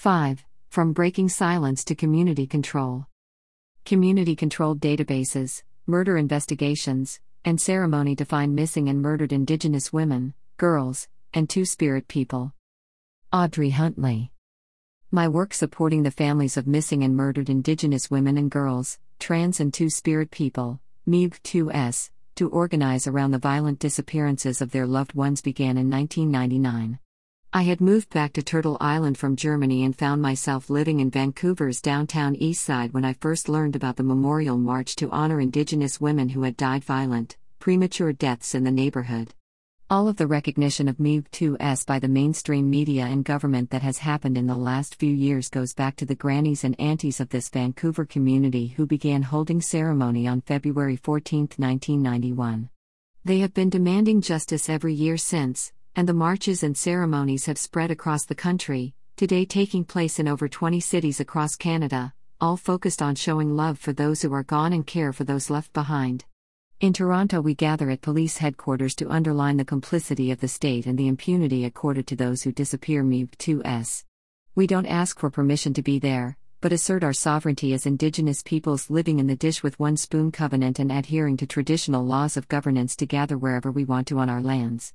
5. From breaking silence to community control. Community controlled databases, murder investigations, and ceremony to find missing and murdered Indigenous women, girls, and Two Spirit people. Audrey Huntley. My work supporting the families of missing and murdered Indigenous women and girls, trans and Two Spirit people, MIG2S, to organize around the violent disappearances of their loved ones began in 1999. I had moved back to Turtle Island from Germany and found myself living in Vancouver's downtown east side when I first learned about the Memorial March to honor Indigenous women who had died violent, premature deaths in the neighborhood. All of the recognition of MIG2S by the mainstream media and government that has happened in the last few years goes back to the grannies and aunties of this Vancouver community who began holding ceremony on February 14, 1991. They have been demanding justice every year since, and the marches and ceremonies have spread across the country, today taking place in over 20 cities across Canada, all focused on showing love for those who are gone and care for those left behind. In Toronto, we gather at police headquarters to underline the complicity of the state and the impunity accorded to those who disappear MIG2S. We don't ask for permission to be there, but assert our sovereignty as Indigenous peoples living in the dish with one spoon covenant and adhering to traditional laws of governance to gather wherever we want to on our lands.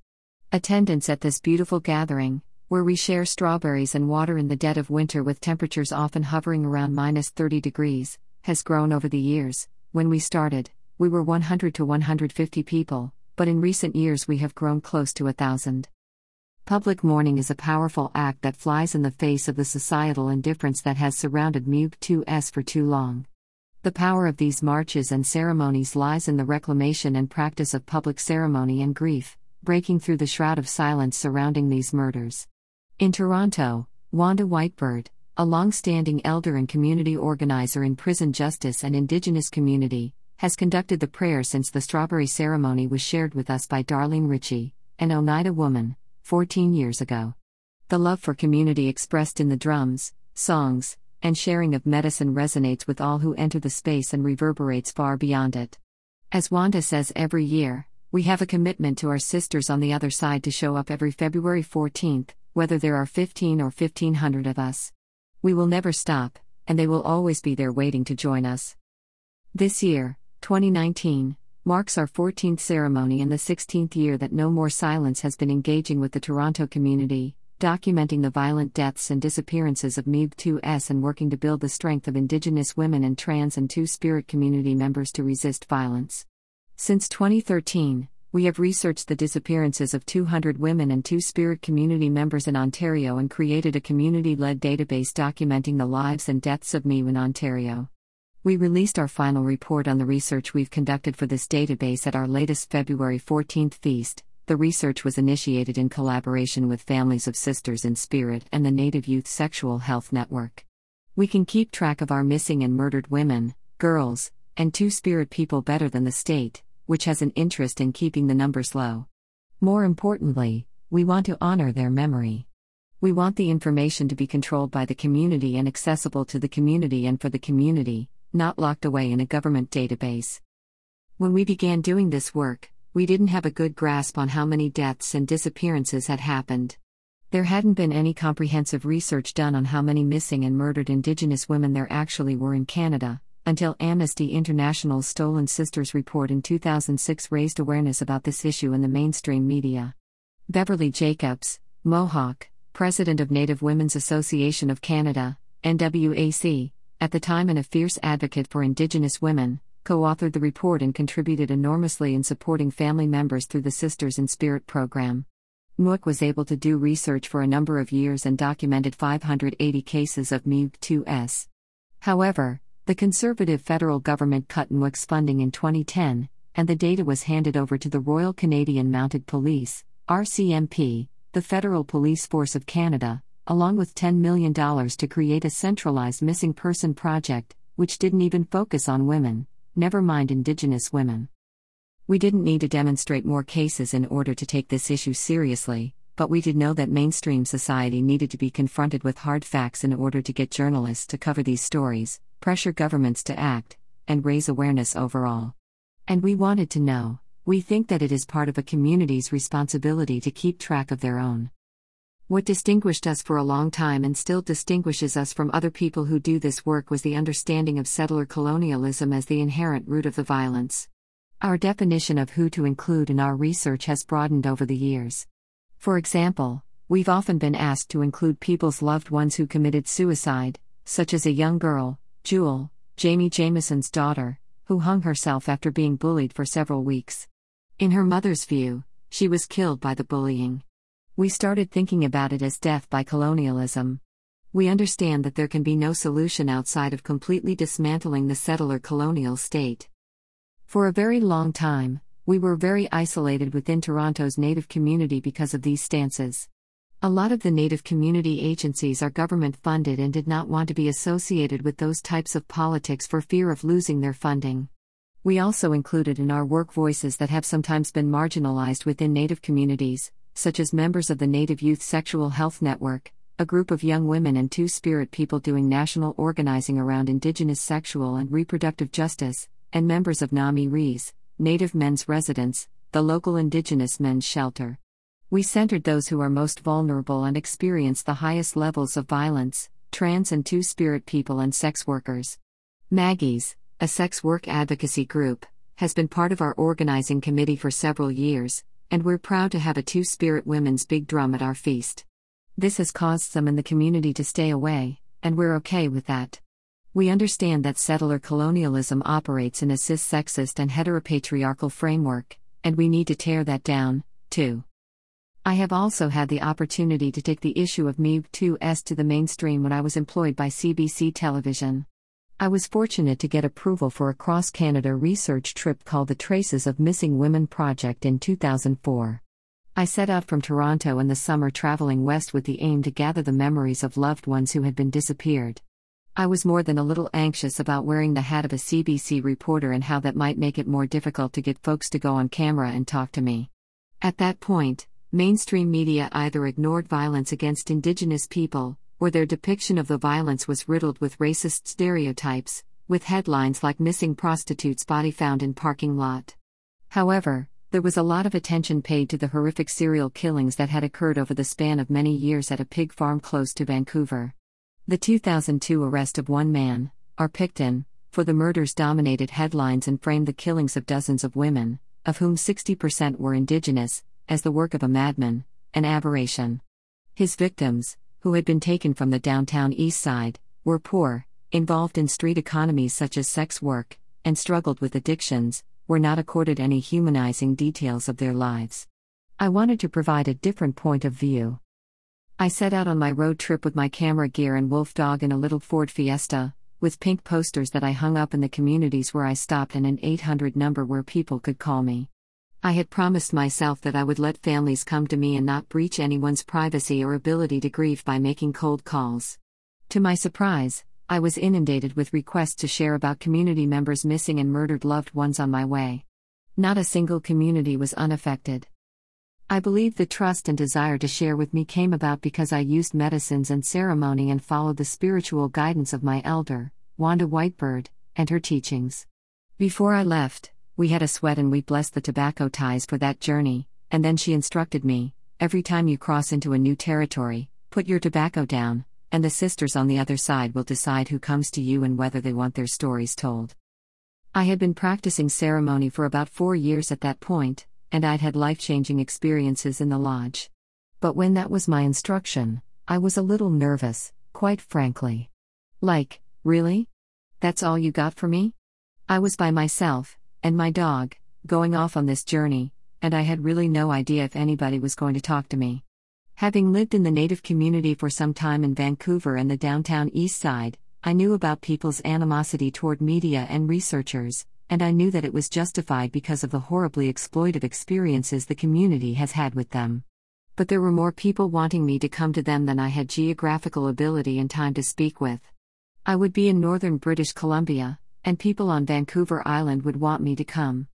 Attendance at this beautiful gathering, where we share strawberries and water in the dead of winter with temperatures often hovering around minus 30 degrees, has grown over the years. When we started, we were 100 to 150 people, but in recent years we have grown close to a thousand. Public mourning is a powerful act that flies in the face of the societal indifference that has surrounded MIG2S for too long. The power of these marches and ceremonies lies in the reclamation and practice of public ceremony and grief breaking through the shroud of silence surrounding these murders. In Toronto, Wanda Whitebird, a long standing elder and community organizer in prison justice and Indigenous community, has conducted the prayer since the strawberry ceremony was shared with us by Darlene Ritchie, an Oneida woman, 14 years ago. The love for community expressed in the drums, songs, and sharing of medicine resonates with all who enter the space and reverberates far beyond it. As Wanda says every year, we have a commitment to our sisters on the other side to show up every February 14th, whether there are 15 or 1500 of us. We will never stop, and they will always be there waiting to join us. This year, 2019, marks our 14th ceremony and the 16th year that No More Silence has been engaging with the Toronto community, documenting the violent deaths and disappearances of MIG2S and working to build the strength of Indigenous women and trans and Two Spirit community members to resist violence. Since 2013, we have researched the disappearances of 200 women and two spirit community members in Ontario and created a community led database documenting the lives and deaths of ME in Ontario. We released our final report on the research we've conducted for this database at our latest February 14th feast. The research was initiated in collaboration with Families of Sisters in Spirit and the Native Youth Sexual Health Network. We can keep track of our missing and murdered women, girls, and two spirit people better than the state, which has an interest in keeping the numbers low. More importantly, we want to honor their memory. We want the information to be controlled by the community and accessible to the community and for the community, not locked away in a government database. When we began doing this work, we didn't have a good grasp on how many deaths and disappearances had happened. There hadn't been any comprehensive research done on how many missing and murdered Indigenous women there actually were in Canada, until Amnesty International's Stolen Sisters report in 2006 raised awareness about this issue in the mainstream media. Beverly Jacobs, Mohawk, president of Native Women's Association of Canada, NWAC, at the time and a fierce advocate for Indigenous women, co authored the report and contributed enormously in supporting family members through the Sisters in Spirit program. NWAC was able to do research for a number of years and documented 580 cases of MIG2S. However, the conservative federal government cut NWAC's funding in 2010, and the data was handed over to the Royal Canadian Mounted Police, RCMP, the Federal Police Force of Canada, along with $10 million to create a centralized missing person project, which didn't even focus on women, never mind Indigenous women. We didn't need to demonstrate more cases in order to take this issue seriously, but we did know that mainstream society needed to be confronted with hard facts in order to get journalists to cover these stories, pressure governments to act, and raise awareness overall. And we wanted to know we think that it is part of a community's responsibility to keep track of their own. What distinguished us for a long time and still distinguishes us from other people who do this work was the understanding of settler colonialism as the inherent root of the violence. Our definition of who to include in our research has broadened over the years. For example, we've often been asked to include people's loved ones who committed suicide, such as a young girl, Jewel, Jamie Jameson's daughter, who hung herself after being bullied for several weeks. In her mother's view, she was killed by the bullying. We started thinking about it as death by colonialism. We understand that there can be no solution outside of completely dismantling the settler colonial state. For a very long time, we were very isolated within Toronto's Native community because of these stances. A lot of the Native community agencies are government funded and did not want to be associated with those types of politics for fear of losing their funding. We also included in our work voices that have sometimes been marginalized within Native communities, such as members of the Native Youth Sexual Health Network, a group of young women and two spirit people doing national organizing around Indigenous sexual and reproductive justice, and members of Na-Me-Res, Native Men's Residence, the local Indigenous men's shelter. We centered those who are most vulnerable and experience the highest levels of violence trans and two spirit people and sex workers. Maggie's, a sex work advocacy group, has been part of our organizing committee for several years, and we're proud to have a Two Spirit Women's big drum at our feast. This has caused some in the community to stay away, and we're okay with that. We understand that settler colonialism operates in a cis sexist and heteropatriarchal framework, and we need to tear that down, too. I have also had the opportunity to take the issue of MeV2S to the mainstream when I was employed by CBC Television. I was fortunate to get approval for a cross Canada research trip called the Traces of Missing Women Project in 2004. I set out from Toronto in the summer traveling west with the aim to gather the memories of loved ones who had been disappeared. I was more than a little anxious about wearing the hat of a CBC reporter and how that might make it more difficult to get folks to go on camera and talk to me. At that point, mainstream media either ignored violence against Indigenous people, or their depiction of the violence was riddled with racist stereotypes, with headlines like Missing Prostitute's Body Found in Parking Lot. However, there was a lot of attention paid to the horrific serial killings that had occurred over the span of many years at a pig farm close to Vancouver. The 2002 arrest of one man, R. Pickton, for the murders dominated headlines and framed the killings of dozens of women, of whom 60% were indigenous, as the work of a madman, an aberration. His victims, who had been taken from the downtown east side, were poor, involved in street economies such as sex work, and struggled with addictions, were not accorded any humanizing details of their lives. I wanted to provide a different point of view. I set out on my road trip with my camera gear and wolf dog in a little Ford Fiesta, with pink posters that I hung up in the communities where I stopped and an 800 number where people could call me. I had promised myself that I would let families come to me and not breach anyone's privacy or ability to grieve by making cold calls. To my surprise, I was inundated with requests to share about community members missing and murdered loved ones on my way. Not a single community was unaffected. I believe the trust and desire to share with me came about because I used medicines and ceremony and followed the spiritual guidance of my elder, Wanda Whitebird, and her teachings. Before I left, we had a sweat and we blessed the tobacco ties for that journey, and then she instructed me every time you cross into a new territory, put your tobacco down, and the sisters on the other side will decide who comes to you and whether they want their stories told. I had been practicing ceremony for about four years at that point, and I'd had life changing experiences in the lodge. But when that was my instruction, I was a little nervous, quite frankly. Like, really? That's all you got for me? I was by myself, and my dog, going off on this journey, and I had really no idea if anybody was going to talk to me. Having lived in the Native community for some time in Vancouver and the downtown east side, I knew about people's animosity toward media and researchers, and I knew that it was justified because of the horribly exploitive experiences the community has had with them. But there were more people wanting me to come to them than I had geographical ability and time to speak with. I would be in northern British Columbia, and people on Vancouver Island would want me to come.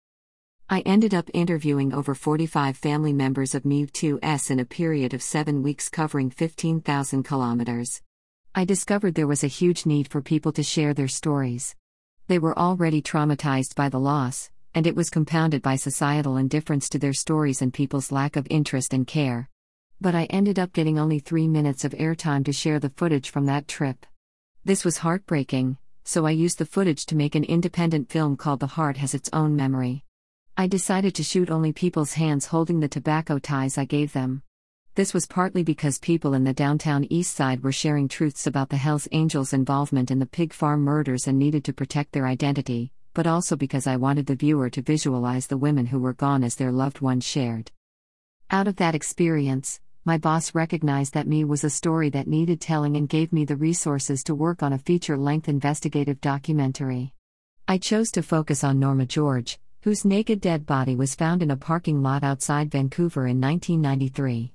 I ended up interviewing over 45 family members of MeV2S in a period of seven weeks covering 15,000 kilometers. I discovered there was a huge need for people to share their stories. They were already traumatized by the loss, and it was compounded by societal indifference to their stories and people's lack of interest and care. But I ended up getting only three minutes of airtime to share the footage from that trip. This was heartbreaking, so I used the footage to make an independent film called The Heart Has Its Own Memory. I decided to shoot only people's hands holding the tobacco ties I gave them. This was partly because people in the downtown east side were sharing truths about the Hells Angels' involvement in the pig farm murders and needed to protect their identity, but also because I wanted the viewer to visualize the women who were gone as their loved ones shared. Out of that experience, my boss recognized that me was a story that needed telling and gave me the resources to work on a feature length investigative documentary. I chose to focus on Norma George, whose naked dead body was found in a parking lot outside Vancouver in 1993.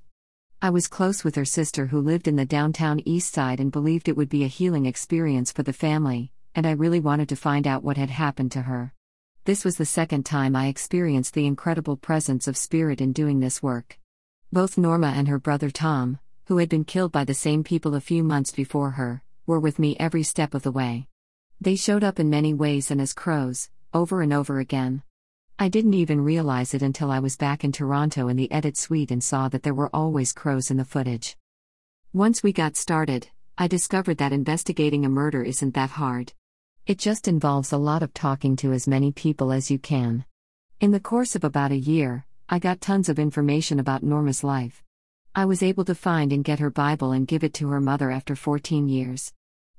I was close with her sister who lived in the downtown east side and believed it would be a healing experience for the family, and I really wanted to find out what had happened to her. This was the second time I experienced the incredible presence of spirit in doing this work. Both Norma and her brother Tom, who had been killed by the same people a few months before her, were with me every step of the way. They showed up in many ways and as crows, over and over again. I didn't even realize it until I was back in Toronto in the edit suite and saw that there were always crows in the footage. Once we got started, I discovered that investigating a murder isn't that hard. It just involves a lot of talking to as many people as you can. In the course of about a year, I got tons of information about Norma's life. I was able to find and get her Bible and give it to her mother after 14 years.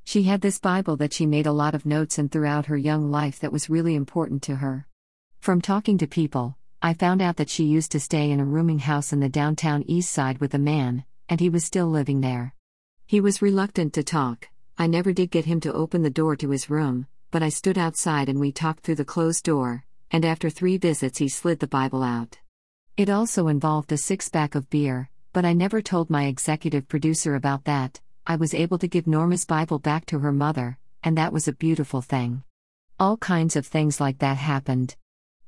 She had this Bible that she made a lot of notes in throughout her young life that was really important to her. From talking to people, I found out that she used to stay in a rooming house in the downtown east side with a man, and he was still living there. He was reluctant to talk. I never did get him to open the door to his room, but I stood outside and we talked through the closed door, and after three visits, he slid the Bible out. It also involved a six pack of beer, but I never told my executive producer about that. I was able to give Norma's Bible back to her mother, and that was a beautiful thing. All kinds of things like that happened.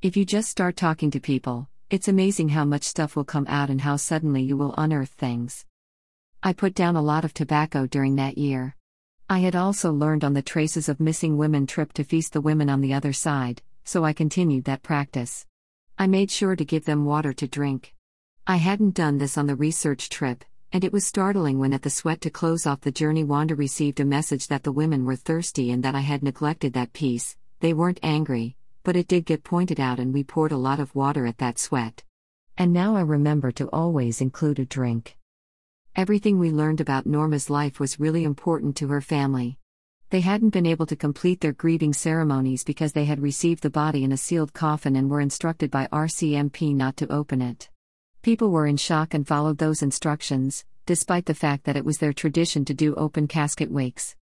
If you just start talking to people, it's amazing how much stuff will come out and how suddenly you will unearth things. I put down a lot of tobacco during that year. I had also learned on the traces of missing women trip to feast the women on the other side, so I continued that practice. I made sure to give them water to drink. I hadn't done this on the research trip, and it was startling when at the sweat to close off the journey Wanda received a message that the women were thirsty and that I had neglected that piece. They weren't angry, but it did get pointed out and we poured a lot of water at that sweat. And now I remember to always include a drink. Everything we learned about Norma's life was really important to her family. They hadn't been able to complete their grieving ceremonies because they had received the body in a sealed coffin and were instructed by RCMP not to open it. People were in shock and followed those instructions, despite the fact that it was their tradition to do open casket wakes.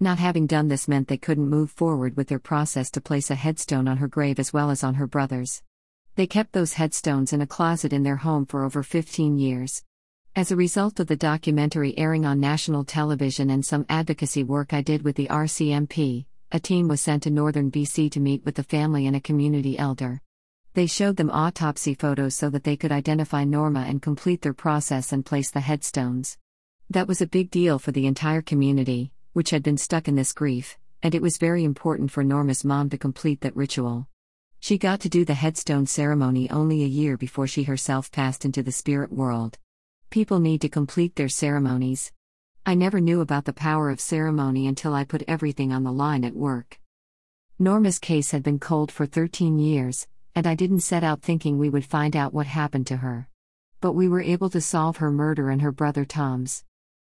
Not having done this meant they couldn't move forward with their process to place a headstone on her grave as well as on her brother's. They kept those headstones in a closet in their home for over 15 years. As a result of the documentary airing on national television and some advocacy work I did with the RCMP, a team was sent to northern BC to meet with the family and a community elder. They showed them autopsy photos so that they could identify Norma and complete their process and place the headstones. That was a big deal for the entire community, which had been stuck in this grief, and it was very important for Norma's mom to complete that ritual. She got to do the headstone ceremony only a year before she herself passed into the spirit world. People need to complete their ceremonies. I never knew about the power of ceremony until I put everything on the line at work. Norma's case had been cold for 13 years, and I didn't set out thinking we would find out what happened to her. But we were able to solve her murder and her brother Tom's.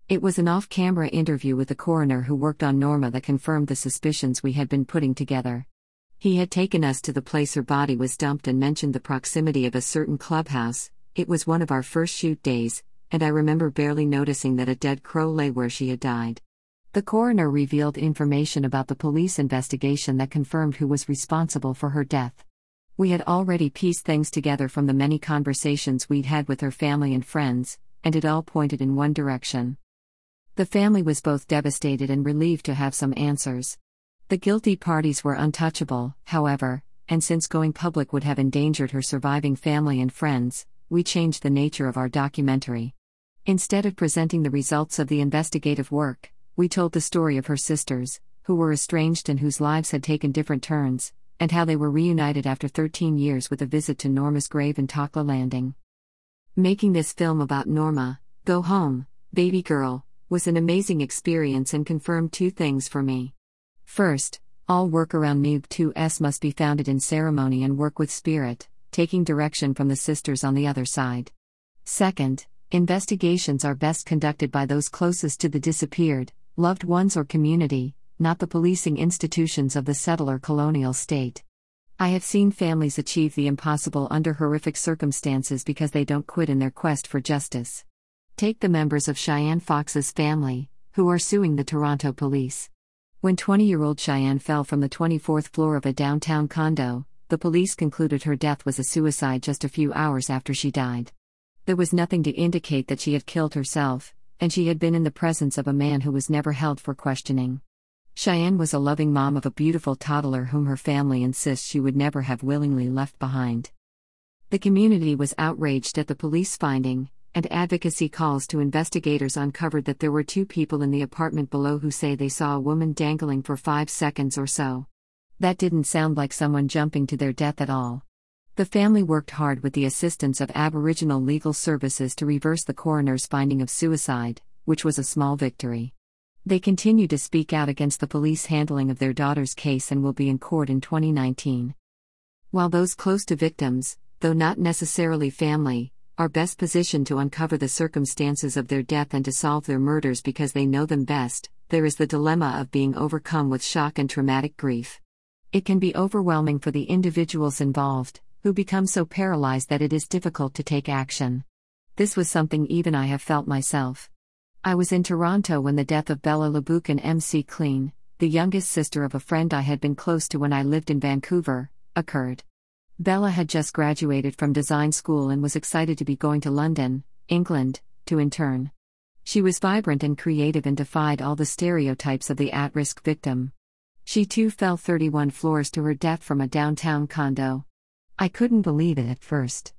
It was an off camera interview with the coroner who worked on Norma that confirmed the suspicions we had been putting together. He had taken us to the place her body was dumped and mentioned the proximity of a certain clubhouse. It was one of our first shoot days, and I remember barely noticing that a dead crow lay where she had died. The coroner revealed information about the police investigation that confirmed who was responsible for her death. We had already pieced things together from the many conversations we'd had with her family and friends, and it all pointed in one direction. The family was both devastated and relieved to have some answers. The guilty parties were untouchable, however, and since going public would have endangered her surviving family and friends, we changed the nature of our documentary. Instead of presenting the results of the investigative work, we told the story of her sisters, who were estranged and whose lives had taken different turns, and how they were reunited after 13 years with a visit to Norma's grave in Takla Landing. Making this film about Norma, Go home, baby girl, was an amazing experience and confirmed two things for me. First, all work around Nube 2S must be founded in ceremony and work with spirit, taking direction from the sisters on the other side. Second, investigations are best conducted by those closest to the disappeared, loved ones or community, not the policing institutions of the settler colonial state. I have seen families achieve the impossible under horrific circumstances because they don't quit in their quest for justice. Take the members of Cheyenne Fox's family, who are suing the Toronto police. When 20 year old Cheyenne fell from the 24th floor of a downtown condo, the police concluded her death was a suicide just a few hours after she died. There was nothing to indicate that she had killed herself, and she had been in the presence of a man who was never held for questioning. Cheyenne was a loving mom of a beautiful toddler whom her family insists she would never have willingly left behind. The community was outraged at the police finding, and advocacy calls to investigators uncovered that there were two people in the apartment below who say they saw a woman dangling for five seconds or so. That didn't sound like someone jumping to their death at all. The family worked hard with the assistance of Aboriginal legal services to reverse the coroner's finding of suicide, which was a small victory. They continue to speak out against the police handling of their daughter's case and will be in court in 2019. While those close to victims, though not necessarily family, are best positioned to uncover the circumstances of their death and to solve their murders because they know them best, there is the dilemma of being overcome with shock and traumatic grief. It can be overwhelming for the individuals involved, who become so paralyzed that it is difficult to take action. This was something even I have felt myself. I was in Toronto when the death of Bella Laboucan-McLean, the youngest sister of a friend I had been close to when I lived in Vancouver, occurred. Bella had just graduated from design school and was excited to be going to London, England, to intern. She was vibrant and creative and defied all the stereotypes of the at risk victim. She too fell 31 floors to her death from a downtown condo. I couldn't believe it at first.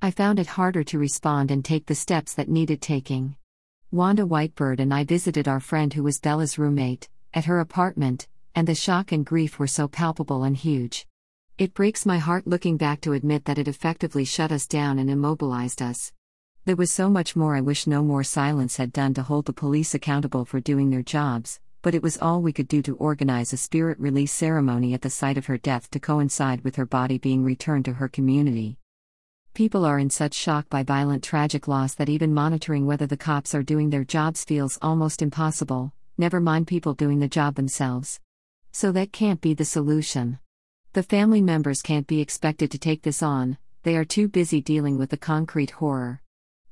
I found it harder to respond and take the steps that needed taking. Wanda Whitebird and I visited our friend who was Bella's roommate, at her apartment, and the shock and grief were so palpable and huge. It breaks my heart looking back to admit that it effectively shut us down and immobilized us. There was so much more I wish no more silence had done to hold the police accountable for doing their jobs, but it was all we could do to organize a spirit release ceremony at the site of her death to coincide with her body being returned to her community. People are in such shock by violent tragic loss that even monitoring whether the cops are doing their jobs feels almost impossible, never mind people doing the job themselves. So that can't be the solution. The family members can't be expected to take this on, they are too busy dealing with the concrete horror.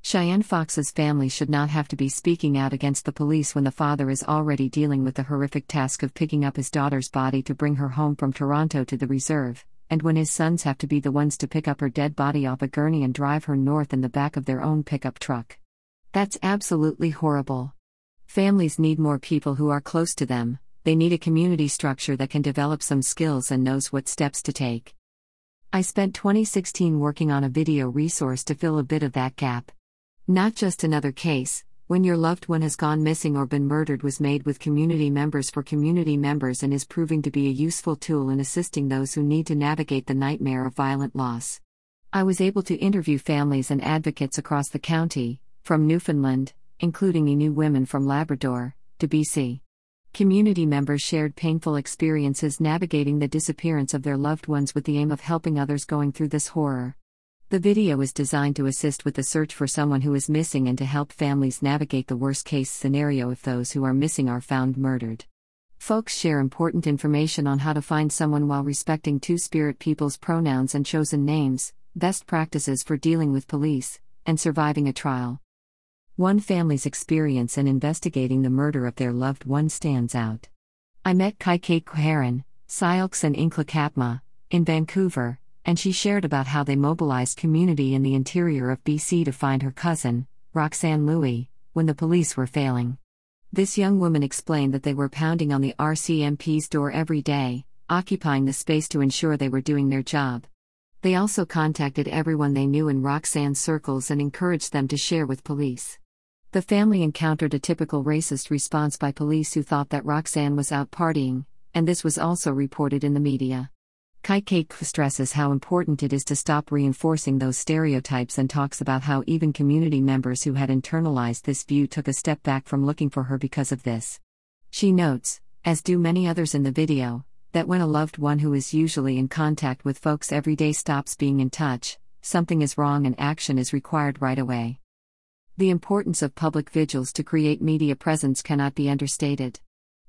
Cheyenne Fox's family should not have to be speaking out against the police when the father is already dealing with the horrific task of picking up his daughter's body to bring her home from Toronto to the reserve, and when his sons have to be the ones to pick up her dead body off a gurney and drive her north in the back of their own pickup truck. That's absolutely horrible. Families need more people who are close to them, they need a community structure that can develop some skills and knows what steps to take. I spent 2016 working on a video resource to fill a bit of that gap. Not just another case, when your loved one has gone missing or been murdered was made with community members for community members and is proving to be a useful tool in assisting those who need to navigate the nightmare of violent loss. I was able to interview families and advocates across the county, from Newfoundland, including Innu women from Labrador, to BC. Community members shared painful experiences navigating the disappearance of their loved ones with the aim of helping others going through this horror. The video is designed to assist with the search for someone who is missing and to help families navigate the worst case scenario if those who are missing are found murdered. Folks share important information on how to find someone while respecting two spirit people's pronouns and chosen names, best practices for dealing with police, and surviving a trial. One family's experience in investigating the murder of their loved one stands out. I met Kaikate Kwaharan, Sialks and Inkla in Vancouver, and she shared about how they mobilized community in the interior of BC to find her cousin, Roxanne Louie, when the police were failing. This young woman explained that they were pounding on the RCMP's door every day, occupying the space to ensure they were doing their job. They also contacted everyone they knew in Roxanne's circles and encouraged them to share with police. The family encountered a typical racist response by police who thought that Roxanne was out partying, and this was also reported in the media. Kai Cake stresses how important it is to stop reinforcing those stereotypes and talks about how even community members who had internalized this view took a step back from looking for her because of this. She notes, as do many others in the video, that when a loved one who is usually in contact with folks every day stops being in touch, something is wrong and action is required right away. The importance of public vigils to create media presence cannot be understated.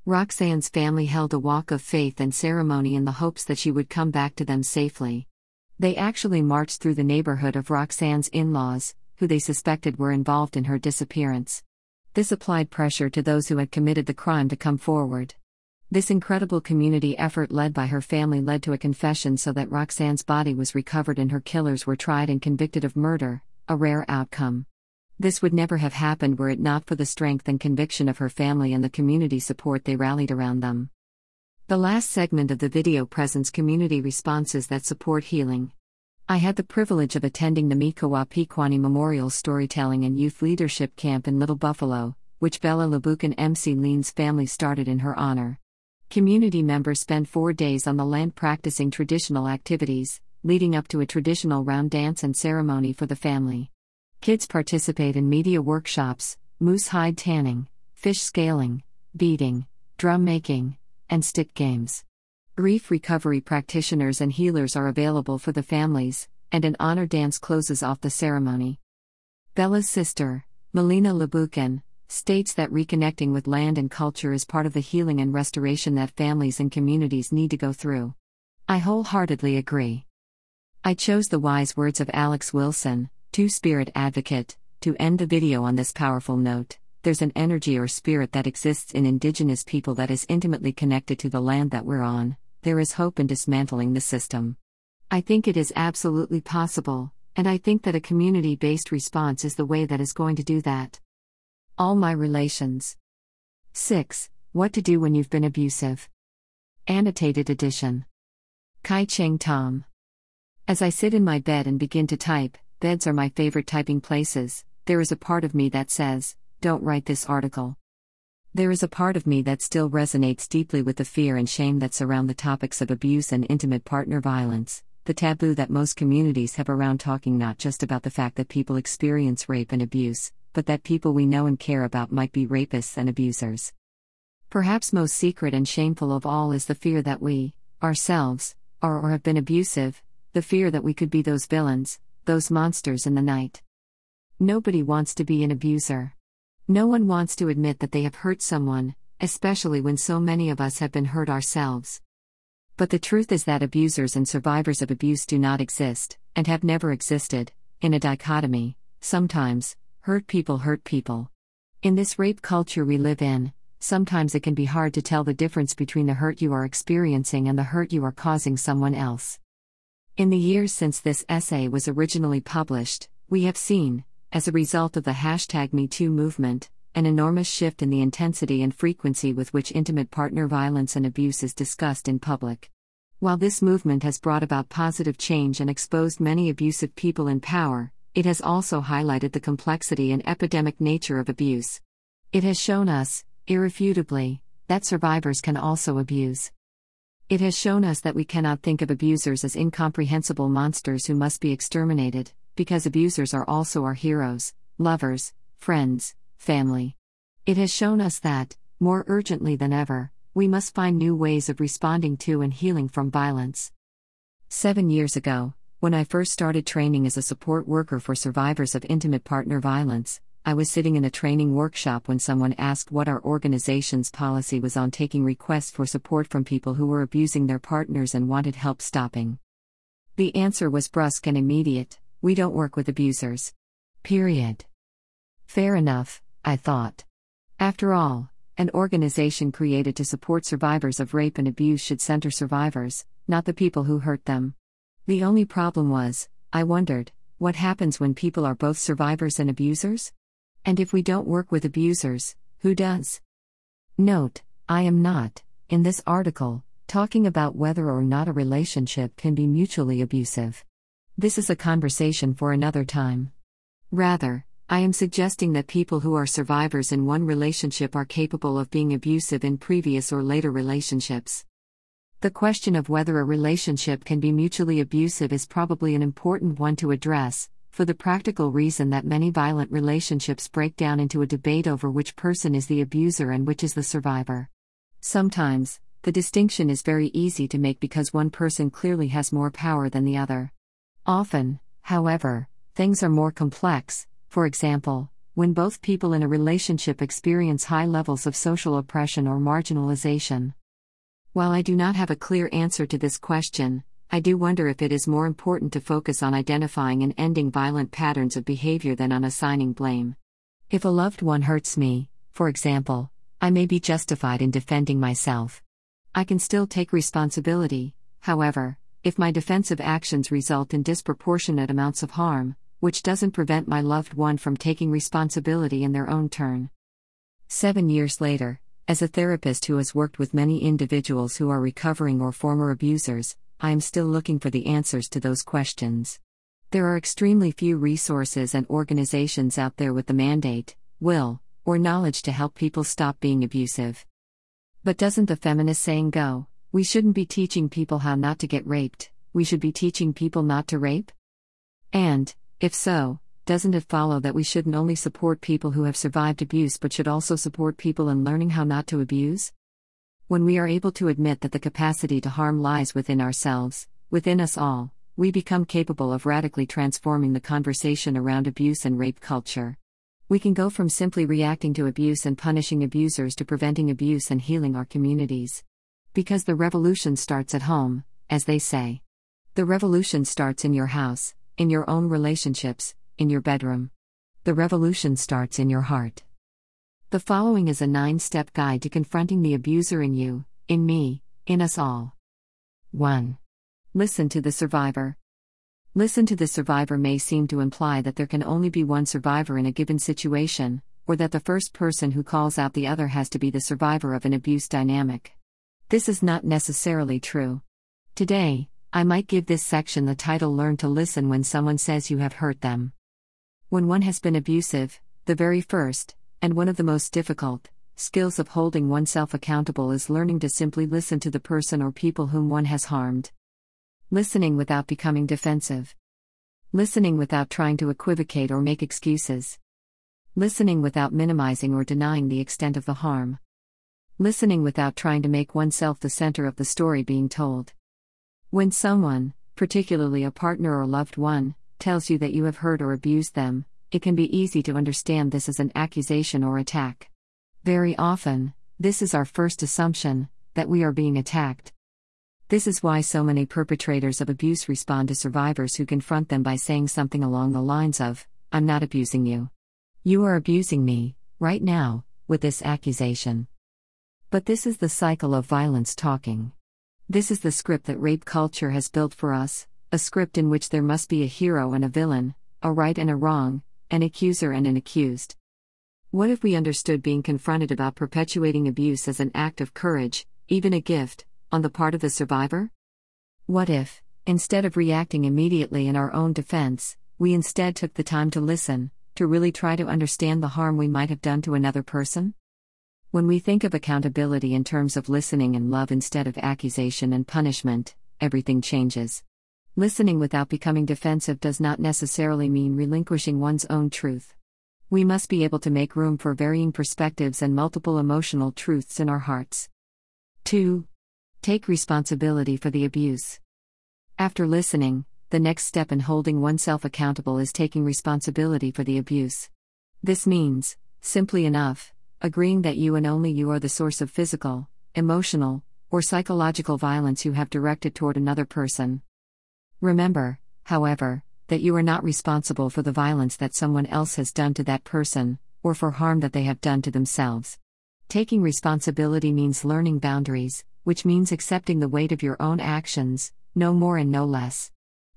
Roxanne's family held a walk of faith and ceremony in the hopes that she would come back to them safely. They actually marched through the neighborhood of Roxanne's in laws, who they suspected were involved in her disappearance. This applied pressure to those who had committed the crime to come forward. This incredible community effort led by her family led to a confession so that Roxanne's body was recovered and her killers were tried and convicted of murder, a rare outcome. This would never have happened were it not for the strength and conviction of her family and the community support they rallied around them. The last segment of the video presents community responses that support healing. I had the privilege of attending the Mikowa Pequani Memorial Storytelling and Youth Leadership Camp in Little Buffalo, which Bella Laboucan-McLean's family started in her honor. Community members spent four days on the land practicing traditional activities, leading up to a traditional round dance and ceremony for the family. Kids participate in media workshops, moose hide tanning, fish scaling, beading, drum making, and stick games. Grief recovery practitioners and healers are available for the families, and an honor dance closes off the ceremony. Bella's sister, Melina Laboucan, states that reconnecting with land and culture is part of the healing and restoration that families and communities need to go through. I wholeheartedly agree. I chose the wise words of Alex Wilson, Two Spirit Advocate, to end the video on this powerful note. There's an energy or spirit that exists in Indigenous people that is intimately connected to the land that we're on. There is hope in dismantling the system. I think it is absolutely possible, and I think that a community based response is the way that is going to do that. All my relations. 6. What to do when you've been abusive. Annotated edition. Kai Cheng Thom. As I sit in my bed and begin to type, Beds are my favorite typing places. There is a part of me that says, don't write this article. There is a part of me that still resonates deeply with the fear and shame that surround the topics of abuse and intimate partner violence, the taboo that most communities have around talking not just about the fact that people experience rape and abuse, but that people we know and care about might be rapists and abusers. Perhaps most secret and shameful of all is the fear that we, ourselves, are or have been abusive, the fear that we could be those villains, those monsters in the night. Nobody wants to be an abuser. No one wants to admit that they have hurt someone, especially when so many of us have been hurt ourselves. But the truth is that abusers and survivors of abuse do not exist, and have never existed, in a dichotomy. Sometimes, hurt people hurt people. In this rape culture we live in, sometimes it can be hard to tell the difference between the hurt you are experiencing and the hurt you are causing someone else. In the years since this essay was originally published, we have seen, as a result of the hashtag MeToo movement, an enormous shift in the intensity and frequency with which intimate partner violence and abuse is discussed in public. While this movement has brought about positive change and exposed many abusive people in power, it has also highlighted the complexity and epidemic nature of abuse. It has shown us, irrefutably, that survivors can also abuse. It has shown us that we cannot think of abusers as incomprehensible monsters who must be exterminated, because abusers are also our heroes, lovers, friends, family. It has shown us that, more urgently than ever, we must find new ways of responding to and healing from violence. Seven years ago, when I first started training as a support worker for survivors of intimate partner violence, I was sitting in a training workshop when someone asked what our organization's policy was on taking requests for support from people who were abusing their partners and wanted help stopping. The answer was brusque and immediate we don't work with abusers. Period. Fair enough, I thought. After all, an organization created to support survivors of rape and abuse should center survivors, not the people who hurt them. The only problem was, I wondered, what happens when people are both survivors and abusers? And if we don't work with abusers, who does? Note, I am not, in this article, talking about whether or not a relationship can be mutually abusive. This is a conversation for another time. Rather, I am suggesting that people who are survivors in one relationship are capable of being abusive in previous or later relationships. The question of whether a relationship can be mutually abusive is probably an important one to address, for the practical reason that many violent relationships break down into a debate over which person is the abuser and which is the survivor. Sometimes, the distinction is very easy to make because one person clearly has more power than the other. Often, however, things are more complex, for example, when both people in a relationship experience high levels of social oppression or marginalization. While I do not have a clear answer to this question, I do wonder if it is more important to focus on identifying and ending violent patterns of behavior than on assigning blame. If a loved one hurts me, for example, I may be justified in defending myself. I can still take responsibility, however, if my defensive actions result in disproportionate amounts of harm, which doesn't prevent my loved one from taking responsibility in their own turn. Seven years later, as a therapist who has worked with many individuals who are recovering or former abusers, I am still looking for the answers to those questions. There are extremely few resources and organizations out there with the mandate, will, or knowledge to help people stop being abusive. But doesn't the feminist saying go? We shouldn't be teaching people how not to get raped, we should be teaching people not to rape? And, if so, doesn't it follow that we shouldn't only support people who have survived abuse but should also support people in learning how not to abuse? When we are able to admit that the capacity to harm lies within ourselves, within us all, we become capable of radically transforming the conversation around abuse and rape culture. We can go from simply reacting to abuse and punishing abusers to preventing abuse and healing our communities. Because the revolution starts at home, as they say. The revolution starts in your house, in your own relationships, in your bedroom. The revolution starts in your heart. The following is a nine step guide to confronting the abuser in you, in me, in us all. 1. Listen to the survivor. Listen to the survivor may seem to imply that there can only be one survivor in a given situation, or that the first person who calls out the other has to be the survivor of an abuse dynamic. This is not necessarily true. Today, I might give this section the title Learn to Listen when someone says you have hurt them. When one has been abusive, the very first, and one of the most difficult, skills of holding oneself accountable is learning to simply listen to the person or people whom one has harmed. Listening without becoming defensive. Listening without trying to equivocate or make excuses. Listening without minimizing or denying the extent of the harm. Listening without trying to make oneself the center of the story being told. When someone, particularly a partner or loved one, tells you that you have hurt or abused them, it can be easy to understand this as an accusation or attack. Very often, this is our first assumption that we are being attacked. This is why so many perpetrators of abuse respond to survivors who confront them by saying something along the lines of, I'm not abusing you. You are abusing me, right now, with this accusation. But this is the cycle of violence talking. This is the script that rape culture has built for us a script in which there must be a hero and a villain, a right and a wrong, an accuser and an accused. What if we understood being confronted about perpetuating abuse as an act of courage, even a gift, on the part of the survivor? What if, instead of reacting immediately in our own defense, we instead took the time to listen, to really try to understand the harm we might have done to another person? When we think of accountability in terms of listening and love instead of accusation and punishment, everything changes. Listening without becoming defensive does not necessarily mean relinquishing one's own truth. We must be able to make room for varying perspectives and multiple emotional truths in our hearts. 2. Take responsibility for the abuse. After listening, the next step in holding oneself accountable is taking responsibility for the abuse. This means, simply enough, agreeing that you and only you are the source of physical, emotional, or psychological violence you have directed toward another person. Remember, however, that you are not responsible for the violence that someone else has done to that person, or for harm that they have done to themselves. Taking responsibility means learning boundaries, which means accepting the weight of your own actions, no more and no less.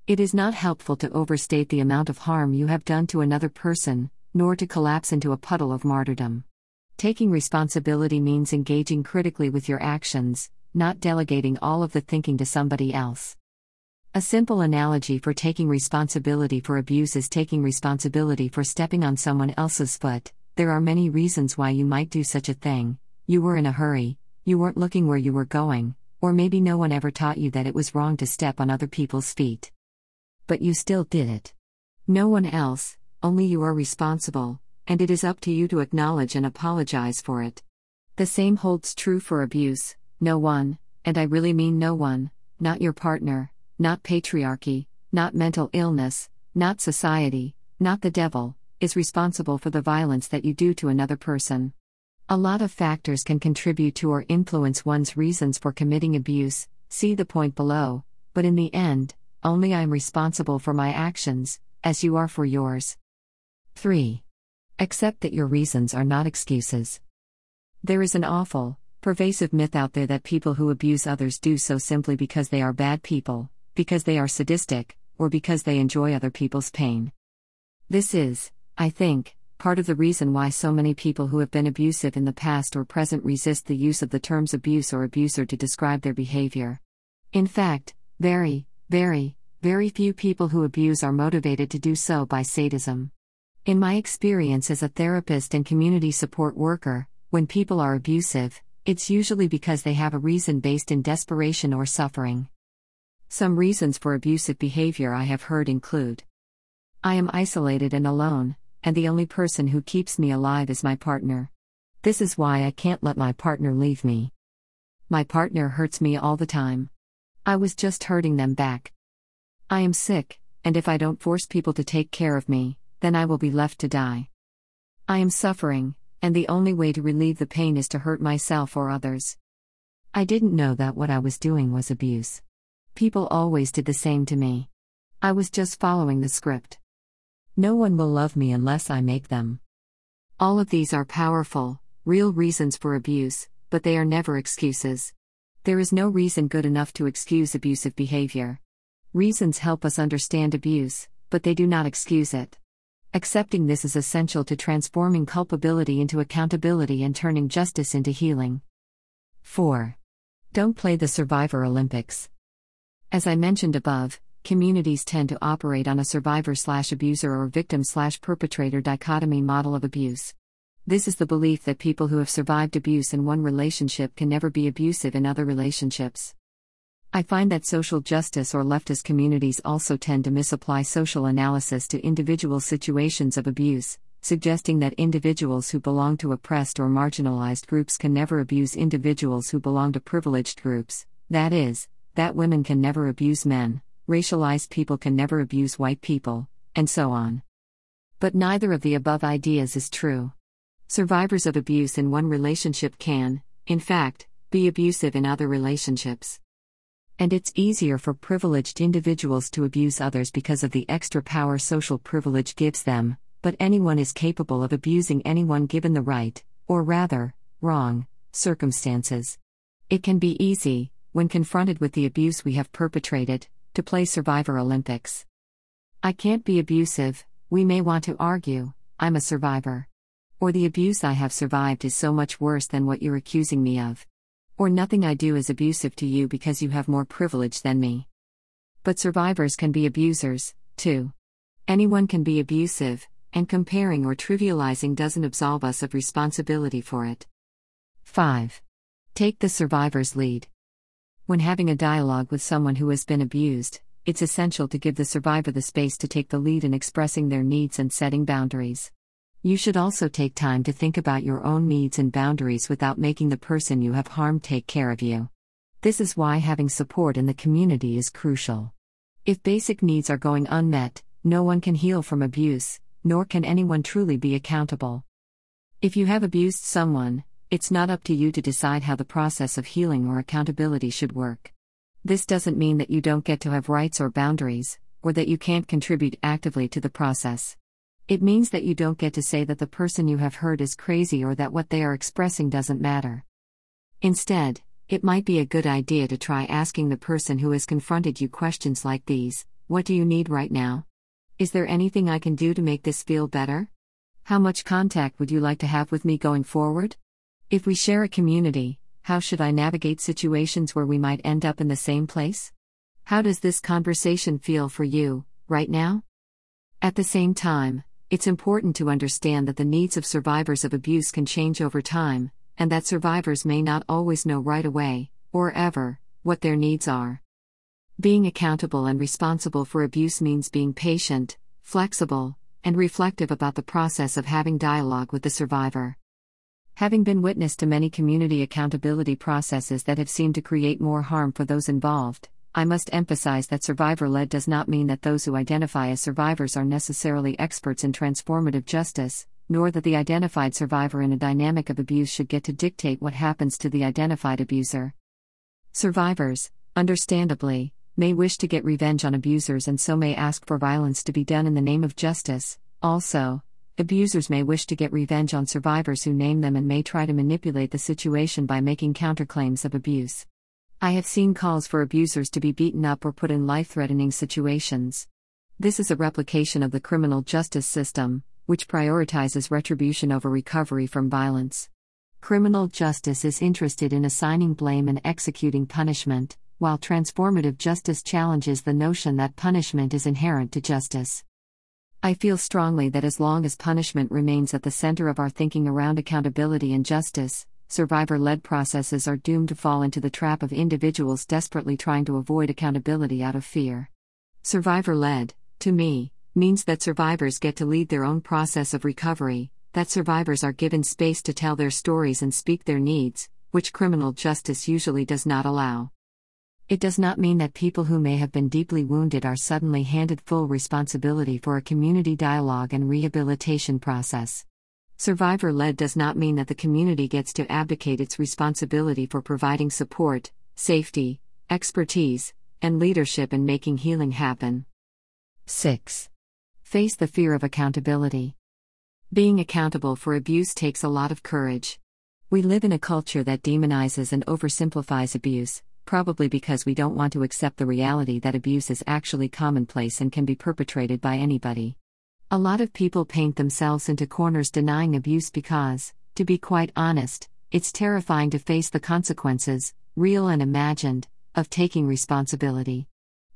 It is not helpful to overstate the amount of harm you have done to another person, nor to collapse into a puddle of martyrdom. Taking responsibility means engaging critically with your actions, not delegating all of the thinking to somebody else. A simple analogy for taking responsibility for abuse is taking responsibility for stepping on someone else's foot. There are many reasons why you might do such a thing. You were in a hurry, you weren't looking where you were going, or maybe no one ever taught you that it was wrong to step on other people's feet. But you still did it. No one else, only you are responsible, and it is up to you to acknowledge and apologize for it. The same holds true for abuse no one, and I really mean no one, not your partner, not patriarchy, not mental illness, not society, not the devil, is responsible for the violence that you do to another person. A lot of factors can contribute to or influence one's reasons for committing abuse, see the point below, but in the end, only I am responsible for my actions, as you are for yours. 3. Accept that your reasons are not excuses. There is an awful, pervasive myth out there that people who abuse others do so simply because they are bad people, because they are sadistic, or because they enjoy other people's pain. This is, I think, part of the reason why so many people who have been abusive in the past or present resist the use of the terms abuse or abuser to describe their behavior. In fact, very, very, very few people who abuse are motivated to do so by sadism. In my experience as a therapist and community support worker, when people are abusive, it's usually because they have a reason based in desperation or suffering. Some reasons for abusive behavior I have heard include I am isolated and alone, and the only person who keeps me alive is my partner. This is why I can't let my partner leave me. My partner hurts me all the time. I was just hurting them back. I am sick, and if I don't force people to take care of me, then I will be left to die. I am suffering, and the only way to relieve the pain is to hurt myself or others. I didn't know that what I was doing was abuse. People always did the same to me. I was just following the script. No one will love me unless I make them. All of these are powerful, real reasons for abuse, but they are never excuses. There is no reason good enough to excuse abusive behavior. Reasons help us understand abuse, but they do not excuse it. Accepting this is essential to transforming culpability into accountability and turning justice into healing. 4. Don't play the Survivor Olympics. As I mentioned above, communities tend to operate on a survivor slash abuser or victim slash perpetrator dichotomy model of abuse. This is the belief that people who have survived abuse in one relationship can never be abusive in other relationships. I find that social justice or leftist communities also tend to misapply social analysis to individual situations of abuse, suggesting that individuals who belong to oppressed or marginalized groups can never abuse individuals who belong to privileged groups, that is, that women can never abuse men, racialized people can never abuse white people, and so on. But neither of the above ideas is true. Survivors of abuse in one relationship can, in fact, be abusive in other relationships. And it's easier for privileged individuals to abuse others because of the extra power social privilege gives them, but anyone is capable of abusing anyone given the right, or rather, wrong, circumstances. It can be easy, when confronted with the abuse we have perpetrated, to play Survivor Olympics. I can't be abusive, we may want to argue, I'm a survivor. Or the abuse I have survived is so much worse than what you're accusing me of. Or nothing I do is abusive to you because you have more privilege than me. But survivors can be abusers, too. Anyone can be abusive, and comparing or trivializing doesn't absolve us of responsibility for it. 5. Take the survivor's lead. When having a dialogue with someone who has been abused, it's essential to give the survivor the space to take the lead in expressing their needs and setting boundaries. You should also take time to think about your own needs and boundaries without making the person you have harmed take care of you. This is why having support in the community is crucial. If basic needs are going unmet, no one can heal from abuse, nor can anyone truly be accountable. If you have abused someone, it's not up to you to decide how the process of healing or accountability should work. This doesn't mean that you don't get to have rights or boundaries, or that you can't contribute actively to the process. It means that you don't get to say that the person you have hurt is crazy or that what they are expressing doesn't matter. Instead, it might be a good idea to try asking the person who has confronted you questions like these What do you need right now? Is there anything I can do to make this feel better? How much contact would you like to have with me going forward? If we share a community, how should I navigate situations where we might end up in the same place? How does this conversation feel for you, right now? At the same time, it's important to understand that the needs of survivors of abuse can change over time, and that survivors may not always know right away, or ever, what their needs are. Being accountable and responsible for abuse means being patient, flexible, and reflective about the process of having dialogue with the survivor. Having been witness to many community accountability processes that have seemed to create more harm for those involved, I must emphasize that survivor led does not mean that those who identify as survivors are necessarily experts in transformative justice, nor that the identified survivor in a dynamic of abuse should get to dictate what happens to the identified abuser. Survivors, understandably, may wish to get revenge on abusers and so may ask for violence to be done in the name of justice. Also, abusers may wish to get revenge on survivors who name them and may try to manipulate the situation by making counterclaims of abuse. I have seen calls for abusers to be beaten up or put in life threatening situations. This is a replication of the criminal justice system, which prioritizes retribution over recovery from violence. Criminal justice is interested in assigning blame and executing punishment while transformative justice challenges the notion that punishment is inherent to justice. I feel strongly that as long as punishment remains at the center of our thinking around accountability and justice, survivor led processes are doomed to fall into the trap of individuals desperately trying to avoid accountability out of fear. Survivor led, to me, means that survivors get to lead their own process of recovery, that survivors are given space to tell their stories and speak their needs, which criminal justice usually does not allow. It does not mean that people who may have been deeply wounded are suddenly handed full responsibility for a community dialogue and rehabilitation process. Survivor led does not mean that the community gets to abdicate its responsibility for providing support, safety, expertise, and leadership in making healing happen. 6. Face the fear of accountability. Being accountable for abuse takes a lot of courage. We live in a culture that demonizes and oversimplifies abuse, probably because we don't want to accept the reality that abuse is actually commonplace and can be perpetrated by anybody. A lot of people paint themselves into corners denying abuse because, to be quite honest, it's terrifying to face the consequences, real and imagined, of taking responsibility.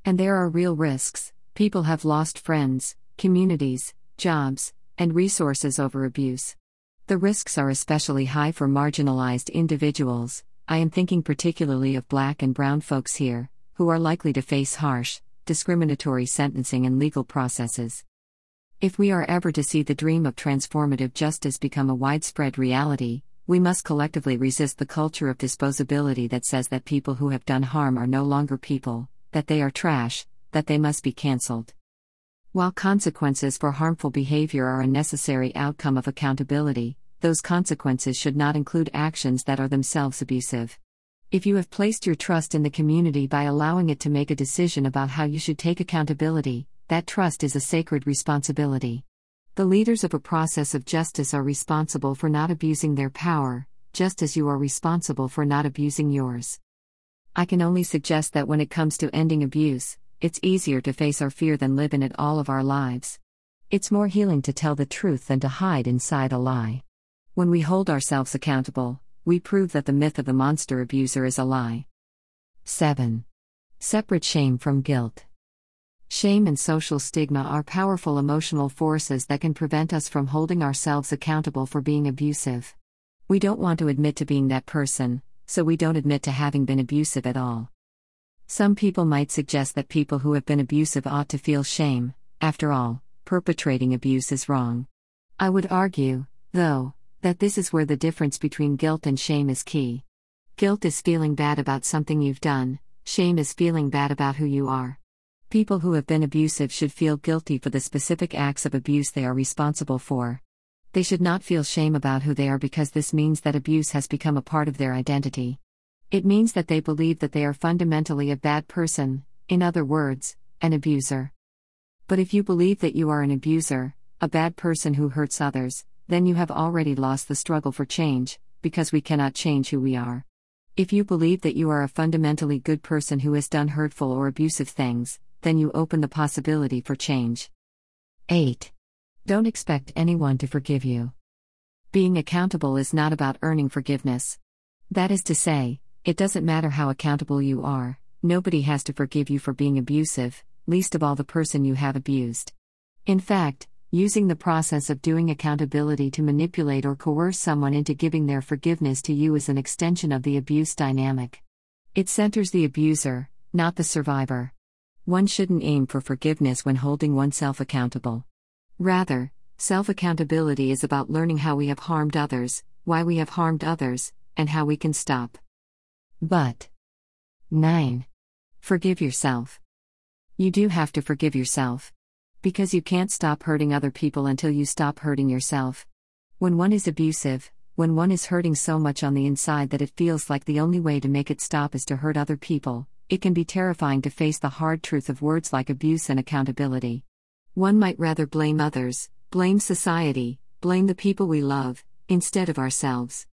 And there are real risks people have lost friends, communities, jobs, and resources over abuse. The risks are especially high for marginalized individuals, I am thinking particularly of black and brown folks here, who are likely to face harsh, discriminatory sentencing and legal processes. If we are ever to see the dream of transformative justice become a widespread reality, we must collectively resist the culture of disposability that says that people who have done harm are no longer people, that they are trash, that they must be cancelled. While consequences for harmful behavior are a necessary outcome of accountability, those consequences should not include actions that are themselves abusive. If you have placed your trust in the community by allowing it to make a decision about how you should take accountability, that trust is a sacred responsibility. The leaders of a process of justice are responsible for not abusing their power, just as you are responsible for not abusing yours. I can only suggest that when it comes to ending abuse, it's easier to face our fear than live in it all of our lives. It's more healing to tell the truth than to hide inside a lie. When we hold ourselves accountable, we prove that the myth of the monster abuser is a lie. 7. Separate shame from guilt. Shame and social stigma are powerful emotional forces that can prevent us from holding ourselves accountable for being abusive. We don't want to admit to being that person, so we don't admit to having been abusive at all. Some people might suggest that people who have been abusive ought to feel shame, after all, perpetrating abuse is wrong. I would argue, though, that this is where the difference between guilt and shame is key. Guilt is feeling bad about something you've done, shame is feeling bad about who you are. People who have been abusive should feel guilty for the specific acts of abuse they are responsible for. They should not feel shame about who they are because this means that abuse has become a part of their identity. It means that they believe that they are fundamentally a bad person, in other words, an abuser. But if you believe that you are an abuser, a bad person who hurts others, then you have already lost the struggle for change, because we cannot change who we are. If you believe that you are a fundamentally good person who has done hurtful or abusive things, then you open the possibility for change. 8. Don't expect anyone to forgive you. Being accountable is not about earning forgiveness. That is to say, it doesn't matter how accountable you are, nobody has to forgive you for being abusive, least of all the person you have abused. In fact, using the process of doing accountability to manipulate or coerce someone into giving their forgiveness to you is an extension of the abuse dynamic. It centers the abuser, not the survivor. One shouldn't aim for forgiveness when holding oneself accountable. Rather, self accountability is about learning how we have harmed others, why we have harmed others, and how we can stop. But 9. Forgive yourself. You do have to forgive yourself. Because you can't stop hurting other people until you stop hurting yourself. When one is abusive, when one is hurting so much on the inside that it feels like the only way to make it stop is to hurt other people, it can be terrifying to face the hard truth of words like abuse and accountability. One might rather blame others, blame society, blame the people we love, instead of ourselves.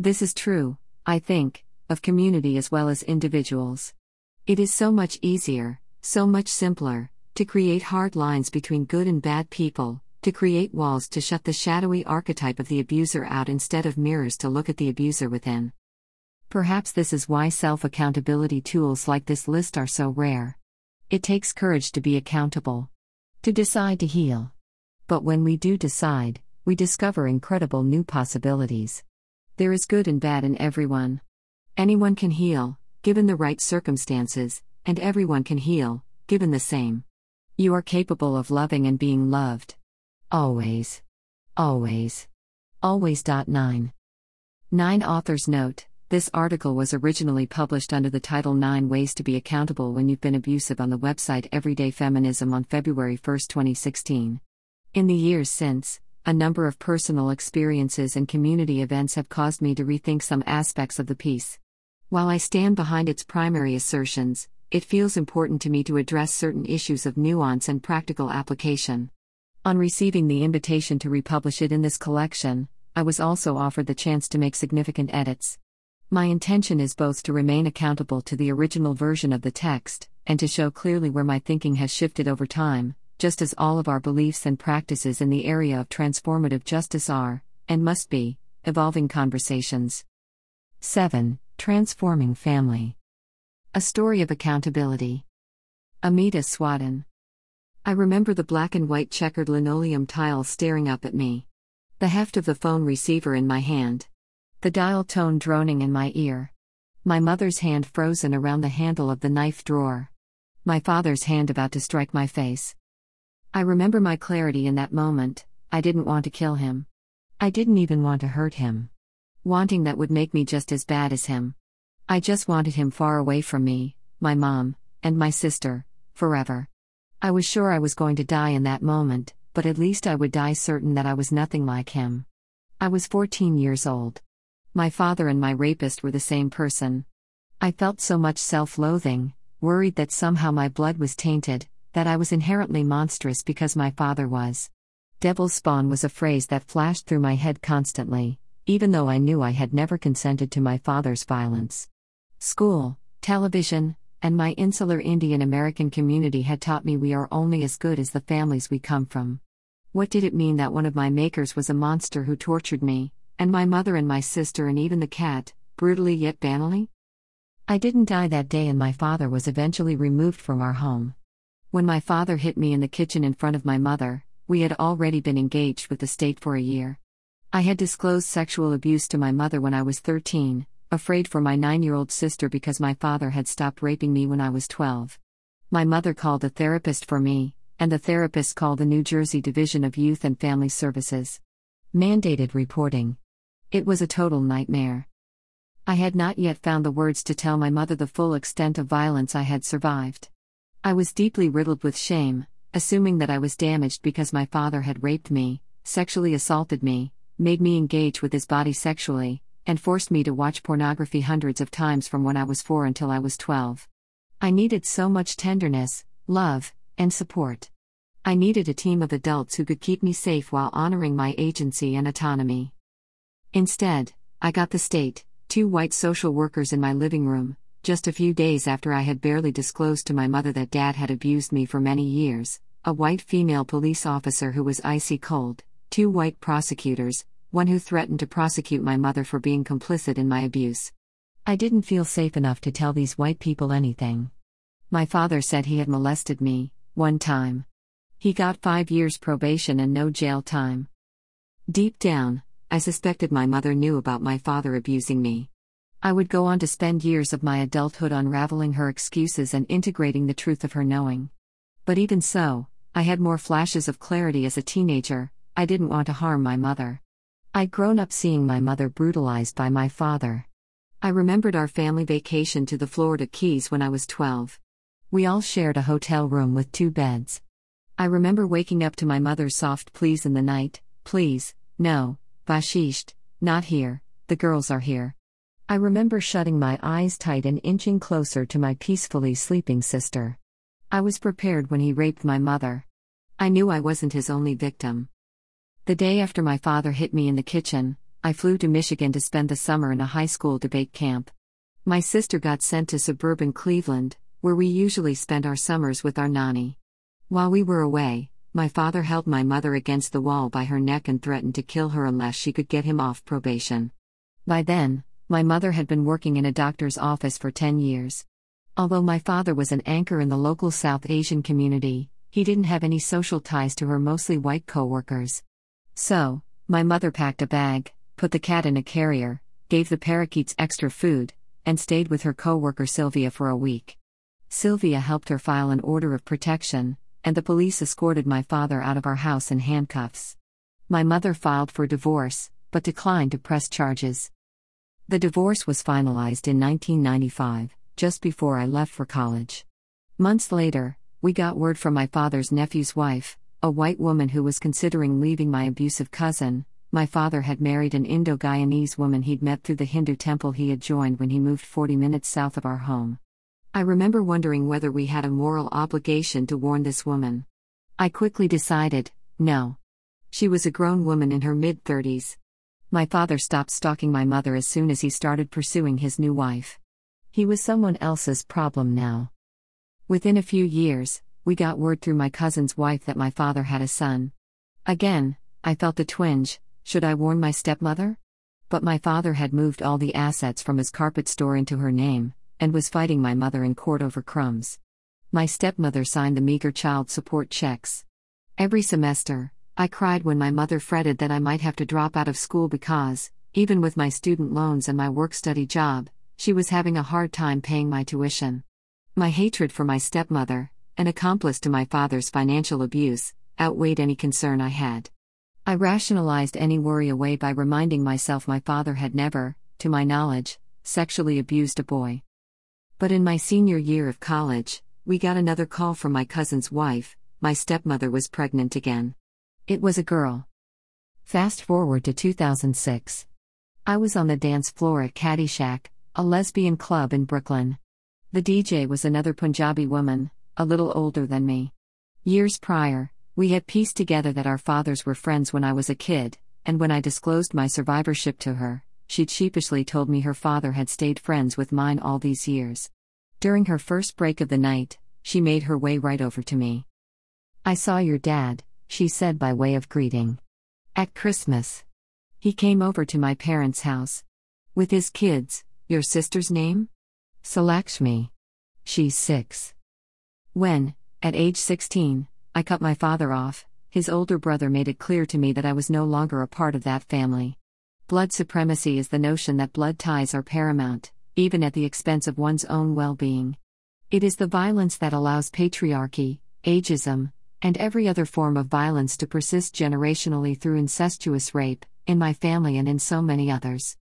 This is true, I think, of community as well as individuals. It is so much easier, so much simpler, to create hard lines between good and bad people, to create walls to shut the shadowy archetype of the abuser out instead of mirrors to look at the abuser within. Perhaps this is why self accountability tools like this list are so rare. It takes courage to be accountable, to decide to heal. But when we do decide, we discover incredible new possibilities. There is good and bad in everyone. Anyone can heal, given the right circumstances, and everyone can heal, given the same. You are capable of loving and being loved. Always. Always. Always. 9. 9 Author's Note This article was originally published under the title 9 Ways to Be Accountable When You've Been Abusive on the website Everyday Feminism on February 1, 2016. In the years since, a number of personal experiences and community events have caused me to rethink some aspects of the piece. While I stand behind its primary assertions, it feels important to me to address certain issues of nuance and practical application. On receiving the invitation to republish it in this collection, I was also offered the chance to make significant edits. My intention is both to remain accountable to the original version of the text, and to show clearly where my thinking has shifted over time, just as all of our beliefs and practices in the area of transformative justice are, and must be, evolving conversations. 7. Transforming Family a story of accountability. Amita Swadhin. I remember the black and white checkered linoleum tile staring up at me. The heft of the phone receiver in my hand. The dial tone droning in my ear. My mother's hand frozen around the handle of the knife drawer. My father's hand about to strike my face. I remember my clarity in that moment I didn't want to kill him. I didn't even want to hurt him. Wanting that would make me just as bad as him. I just wanted him far away from me, my mom, and my sister, forever. I was sure I was going to die in that moment, but at least I would die certain that I was nothing like him. I was 14 years old. My father and my rapist were the same person. I felt so much self loathing, worried that somehow my blood was tainted, that I was inherently monstrous because my father was. Devil's spawn was a phrase that flashed through my head constantly, even though I knew I had never consented to my father's violence. School, television, and my insular Indian American community had taught me we are only as good as the families we come from. What did it mean that one of my makers was a monster who tortured me, and my mother and my sister and even the cat, brutally yet banally? I didn't die that day, and my father was eventually removed from our home. When my father hit me in the kitchen in front of my mother, we had already been engaged with the state for a year. I had disclosed sexual abuse to my mother when I was 13, afraid for my nine year old sister because my father had stopped raping me when I was 12. My mother called a therapist for me, and the therapist called the New Jersey Division of Youth and Family Services. Mandated reporting. It was a total nightmare. I had not yet found the words to tell my mother the full extent of violence I had survived. I was deeply riddled with shame, assuming that I was damaged because my father had raped me, sexually assaulted me, made me engage with his body sexually, and forced me to watch pornography hundreds of times from when I was 4 until I was 12. I needed so much tenderness, love, and support. I needed a team of adults who could keep me safe while honoring my agency and autonomy. Instead, I got the state, two white social workers in my living room, just a few days after I had barely disclosed to my mother that dad had abused me for many years, a white female police officer who was icy cold, two white prosecutors, one who threatened to prosecute my mother for being complicit in my abuse. I didn't feel safe enough to tell these white people anything. My father said he had molested me, one time. He got five years probation and no jail time. Deep down, I suspected my mother knew about my father abusing me. I would go on to spend years of my adulthood unraveling her excuses and integrating the truth of her knowing. But even so, I had more flashes of clarity as a teenager, I didn't want to harm my mother. I'd grown up seeing my mother brutalized by my father. I remembered our family vacation to the Florida Keys when I was 12. We all shared a hotel room with two beds. I remember waking up to my mother's soft pleas in the night please, no, Vashisht, not here, the girls are here. I remember shutting my eyes tight and inching closer to my peacefully sleeping sister. I was prepared when he raped my mother. I knew I wasn't his only victim. The day after my father hit me in the kitchen, I flew to Michigan to spend the summer in a high school debate camp. My sister got sent to suburban Cleveland, where we usually spent our summers with our nanny. While we were away, my father held my mother against the wall by her neck and threatened to kill her unless she could get him off probation. By then, my mother had been working in a doctor's office for 10 years. Although my father was an anchor in the local South Asian community, he didn't have any social ties to her mostly white coworkers. So, my mother packed a bag, put the cat in a carrier, gave the parakeets extra food, and stayed with her coworker Sylvia for a week. Sylvia helped her file an order of protection, and the police escorted my father out of our house in handcuffs. My mother filed for divorce, but declined to press charges. The divorce was finalized in 1995, just before I left for college. Months later, we got word from my father's nephew's wife, a white woman who was considering leaving my abusive cousin, my father had married an Indo Guyanese woman he'd met through the Hindu temple he had joined when he moved 40 minutes south of our home. I remember wondering whether we had a moral obligation to warn this woman. I quickly decided no. She was a grown woman in her mid 30s. My father stopped stalking my mother as soon as he started pursuing his new wife. He was someone else's problem now. Within a few years, we got word through my cousin's wife that my father had a son. Again, I felt a twinge, should I warn my stepmother? But my father had moved all the assets from his carpet store into her name, and was fighting my mother in court over crumbs. My stepmother signed the meager child support checks. Every semester, I cried when my mother fretted that I might have to drop out of school because, even with my student loans and my work study job, she was having a hard time paying my tuition. My hatred for my stepmother, an accomplice to my father's financial abuse, outweighed any concern I had. I rationalized any worry away by reminding myself my father had never, to my knowledge, sexually abused a boy. But in my senior year of college, we got another call from my cousin's wife my stepmother was pregnant again. It was a girl. Fast forward to 2006. I was on the dance floor at Cattyshack, a lesbian club in Brooklyn. The DJ was another Punjabi woman, a little older than me. Years prior, we had pieced together that our fathers were friends when I was a kid, and when I disclosed my survivorship to her, she'd sheepishly told me her father had stayed friends with mine all these years. During her first break of the night, she made her way right over to me. I saw your dad, she said by way of greeting. At Christmas. He came over to my parents' house. With his kids, your sister's name? Salakshmi. She's six. When, at age 16, I cut my father off. His older brother made it clear to me that I was no longer a part of that family. Blood supremacy is the notion that blood ties are paramount, even at the expense of one's own well being. It is the violence that allows patriarchy, ageism, and every other form of violence to persist generationally through incestuous rape, in my family and in so many others.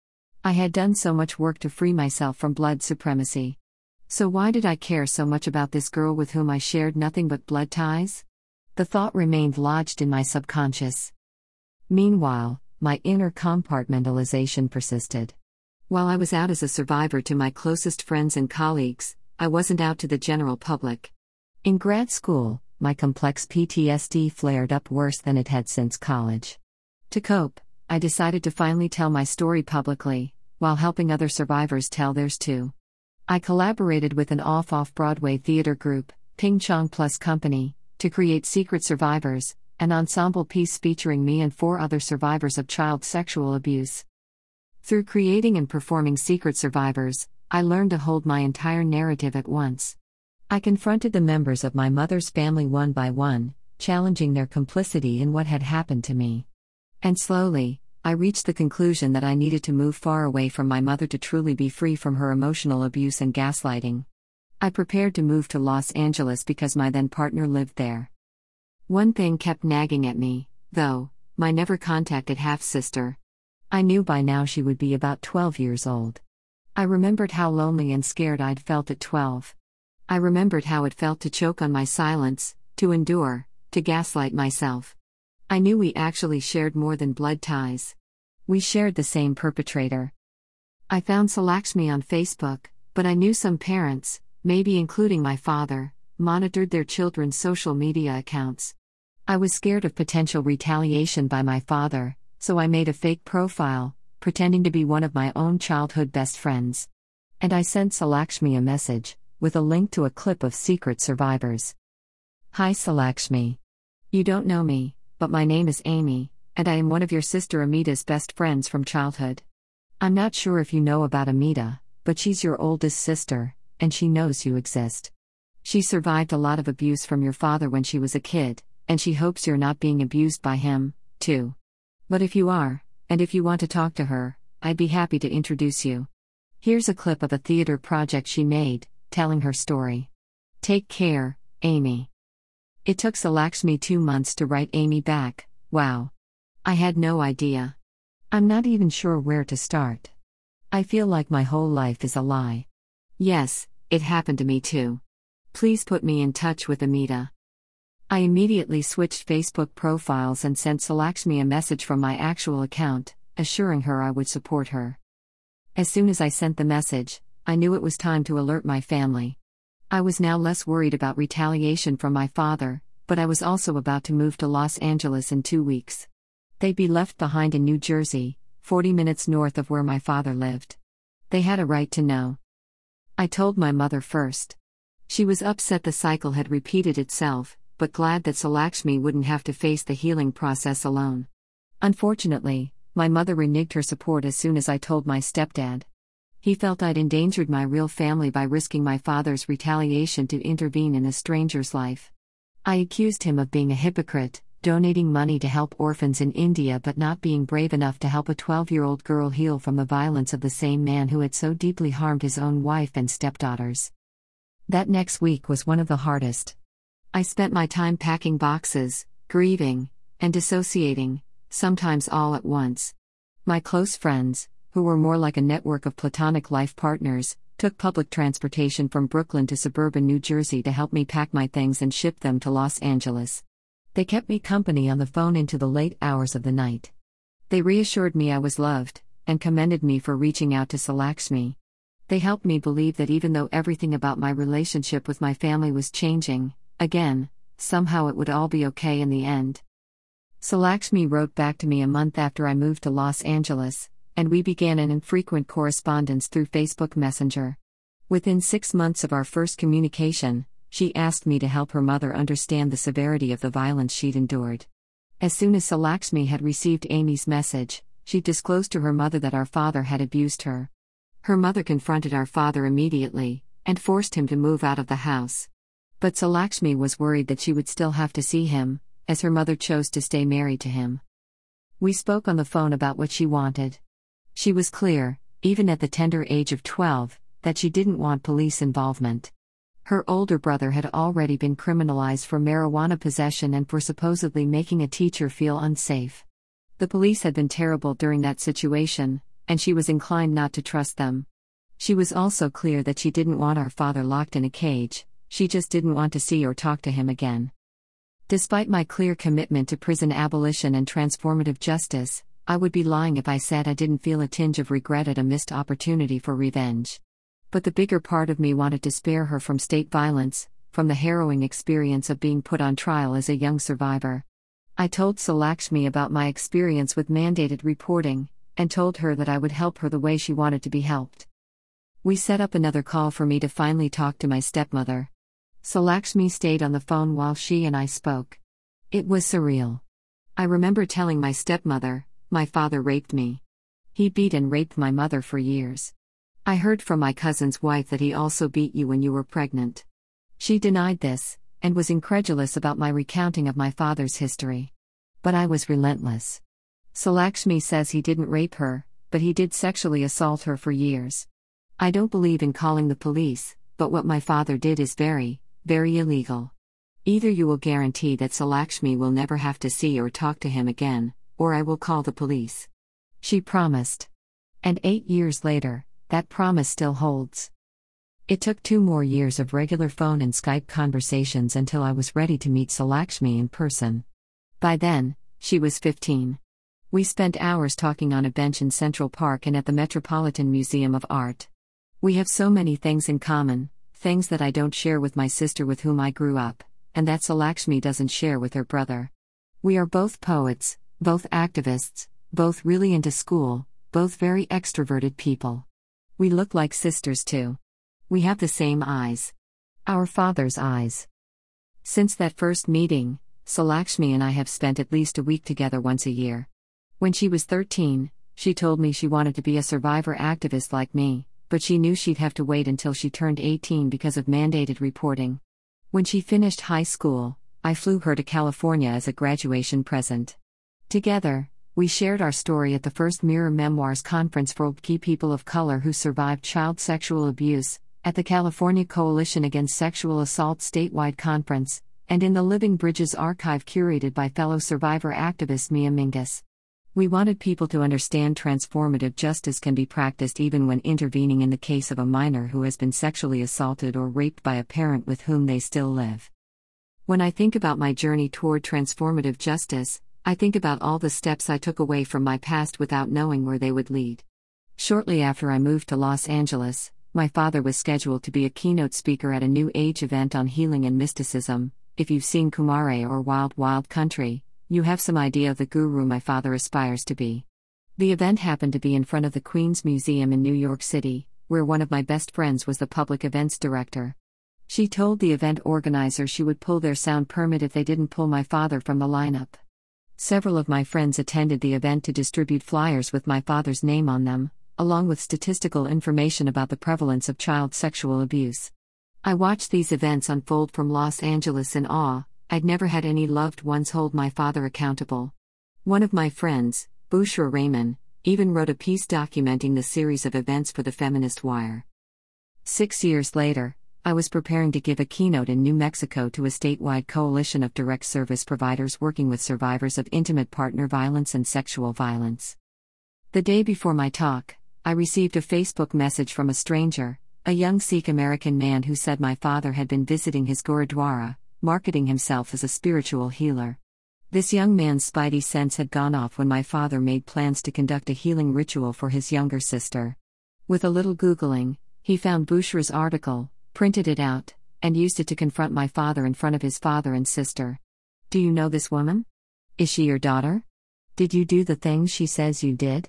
I had done so much work to free myself from blood supremacy. So, why did I care so much about this girl with whom I shared nothing but blood ties? The thought remained lodged in my subconscious. Meanwhile, my inner compartmentalization persisted. While I was out as a survivor to my closest friends and colleagues, I wasn't out to the general public. In grad school, my complex PTSD flared up worse than it had since college. To cope, I decided to finally tell my story publicly, while helping other survivors tell theirs too. I collaborated with an off off Broadway theater group, Ping Chong Plus Company, to create Secret Survivors, an ensemble piece featuring me and four other survivors of child sexual abuse. Through creating and performing Secret Survivors, I learned to hold my entire narrative at once. I confronted the members of my mother's family one by one, challenging their complicity in what had happened to me. And slowly, I reached the conclusion that I needed to move far away from my mother to truly be free from her emotional abuse and gaslighting. I prepared to move to Los Angeles because my then partner lived there. One thing kept nagging at me, though my never contacted half sister. I knew by now she would be about 12 years old. I remembered how lonely and scared I'd felt at 12. I remembered how it felt to choke on my silence, to endure, to gaslight myself. I knew we actually shared more than blood ties. We shared the same perpetrator. I found Salakshmi on Facebook, but I knew some parents, maybe including my father, monitored their children's social media accounts. I was scared of potential retaliation by my father, so I made a fake profile, pretending to be one of my own childhood best friends. And I sent Salakshmi a message, with a link to a clip of Secret Survivors. Hi Salakshmi. You don't know me, but my name is Amy, and I am one of your sister Amita's best friends from childhood. I'm not sure if you know about Amita, but she's your oldest sister, and she knows you exist. She survived a lot of abuse from your father when she was a kid, and she hopes you're not being abused by him, too. But if you are, and if you want to talk to her, I'd be happy to introduce you. Here's a clip of a theater project she made, telling her story. Take care, Amy. It took Salakshmi two months to write Amy back, wow. I had no idea. I'm not even sure where to start. I feel like my whole life is a lie. Yes, it happened to me too. Please put me in touch with Amita. I immediately switched Facebook profiles and sent Salakshmi a message from my actual account, assuring her I would support her. As soon as I sent the message, I knew it was time to alert my family. I was now less worried about retaliation from my father, but I was also about to move to Los Angeles in two weeks. They'd be left behind in New Jersey, 40 minutes north of where my father lived. They had a right to know. I told my mother first. She was upset the cycle had repeated itself, but glad that Salakshmi wouldn't have to face the healing process alone. Unfortunately, my mother reneged her support as soon as I told my stepdad. He felt I'd endangered my real family by risking my father's retaliation to intervene in a stranger's life. I accused him of being a hypocrite, donating money to help orphans in India but not being brave enough to help a 12 year old girl heal from the violence of the same man who had so deeply harmed his own wife and stepdaughters. That next week was one of the hardest. I spent my time packing boxes, grieving, and dissociating, sometimes all at once. My close friends, who were more like a network of platonic life partners, took public transportation from Brooklyn to suburban New Jersey to help me pack my things and ship them to Los Angeles. They kept me company on the phone into the late hours of the night. They reassured me I was loved, and commended me for reaching out to Salakshmi. They helped me believe that even though everything about my relationship with my family was changing, again, somehow it would all be okay in the end. Salakshmi wrote back to me a month after I moved to Los Angeles, and we began an infrequent correspondence through Facebook Messenger. Within six months of our first communication, she asked me to help her mother understand the severity of the violence she'd endured. As soon as Salakshmi had received Amy's message, she disclosed to her mother that our father had abused her. Her mother confronted our father immediately, and forced him to move out of the house. But Salakshmi was worried that she would still have to see him, as her mother chose to stay married to him. We spoke on the phone about what she wanted. She was clear, even at the tender age of 12, that she didn't want police involvement. Her older brother had already been criminalized for marijuana possession and for supposedly making a teacher feel unsafe. The police had been terrible during that situation, and she was inclined not to trust them. She was also clear that she didn't want our father locked in a cage, she just didn't want to see or talk to him again. Despite my clear commitment to prison abolition and transformative justice, I would be lying if I said I didn't feel a tinge of regret at a missed opportunity for revenge but the bigger part of me wanted to spare her from state violence, from the harrowing experience of being put on trial as a young survivor. I told Salakshmi about my experience with mandated reporting, and told her that I would help her the way she wanted to be helped. We set up another call for me to finally talk to my stepmother. Salakshmi stayed on the phone while she and I spoke. It was surreal. I remember telling my stepmother, my father raped me. He beat and raped my mother for years. I heard from my cousin's wife that he also beat you when you were pregnant. She denied this, and was incredulous about my recounting of my father's history. But I was relentless. Salakshmi says he didn't rape her, but he did sexually assault her for years. I don't believe in calling the police, but what my father did is very, very illegal. Either you will guarantee that Salakshmi will never have to see or talk to him again, or I will call the police. She promised. And eight years later, that promise still holds. It took two more years of regular phone and Skype conversations until I was ready to meet Salakshmi in person. By then, she was 15. We spent hours talking on a bench in Central Park and at the Metropolitan Museum of Art. We have so many things in common, things that I don't share with my sister with whom I grew up, and that Salakshmi doesn't share with her brother. We are both poets, both activists, both really into school, both very extroverted people. We look like sisters too. We have the same eyes. Our father's eyes. Since that first meeting, Salakshmi and I have spent at least a week together once a year. When she was 13, she told me she wanted to be a survivor activist like me, but she knew she'd have to wait until she turned 18 because of mandated reporting. When she finished high school, I flew her to California as a graduation present. Together, we shared our story at the first Mirror Memoirs conference for key people of color who survived child sexual abuse, at the California Coalition Against Sexual Assault statewide conference, and in the Living Bridges archive curated by fellow survivor activist Mia Mingus. We wanted people to understand transformative justice can be practiced even when intervening in the case of a minor who has been sexually assaulted or raped by a parent with whom they still live. When I think about my journey toward transformative justice, I think about all the steps I took away from my past without knowing where they would lead. Shortly after I moved to Los Angeles, my father was scheduled to be a keynote speaker at a New Age event on healing and mysticism. If you've seen Kumare or Wild Wild Country, you have some idea of the guru my father aspires to be. The event happened to be in front of the Queens Museum in New York City, where one of my best friends was the public events director. She told the event organizer she would pull their sound permit if they didn't pull my father from the lineup. Several of my friends attended the event to distribute flyers with my father's name on them, along with statistical information about the prevalence of child sexual abuse. I watched these events unfold from Los Angeles in awe, I'd never had any loved ones hold my father accountable. One of my friends, Bushra Rehman, even wrote a piece documenting the series of events for the Feminist Wire. Six years later, I was preparing to give a keynote in New Mexico to a statewide coalition of direct service providers working with survivors of intimate partner violence and sexual violence. The day before my talk, I received a Facebook message from a stranger, a young Sikh American man who said my father had been visiting his Gurudwara, marketing himself as a spiritual healer. This young man's spidey sense had gone off when my father made plans to conduct a healing ritual for his younger sister. With a little Googling, he found Bushra's article, printed it out, and used it to confront my father in front of his father and sister. Do you know this woman? Is she your daughter? Did you do the things she says you did?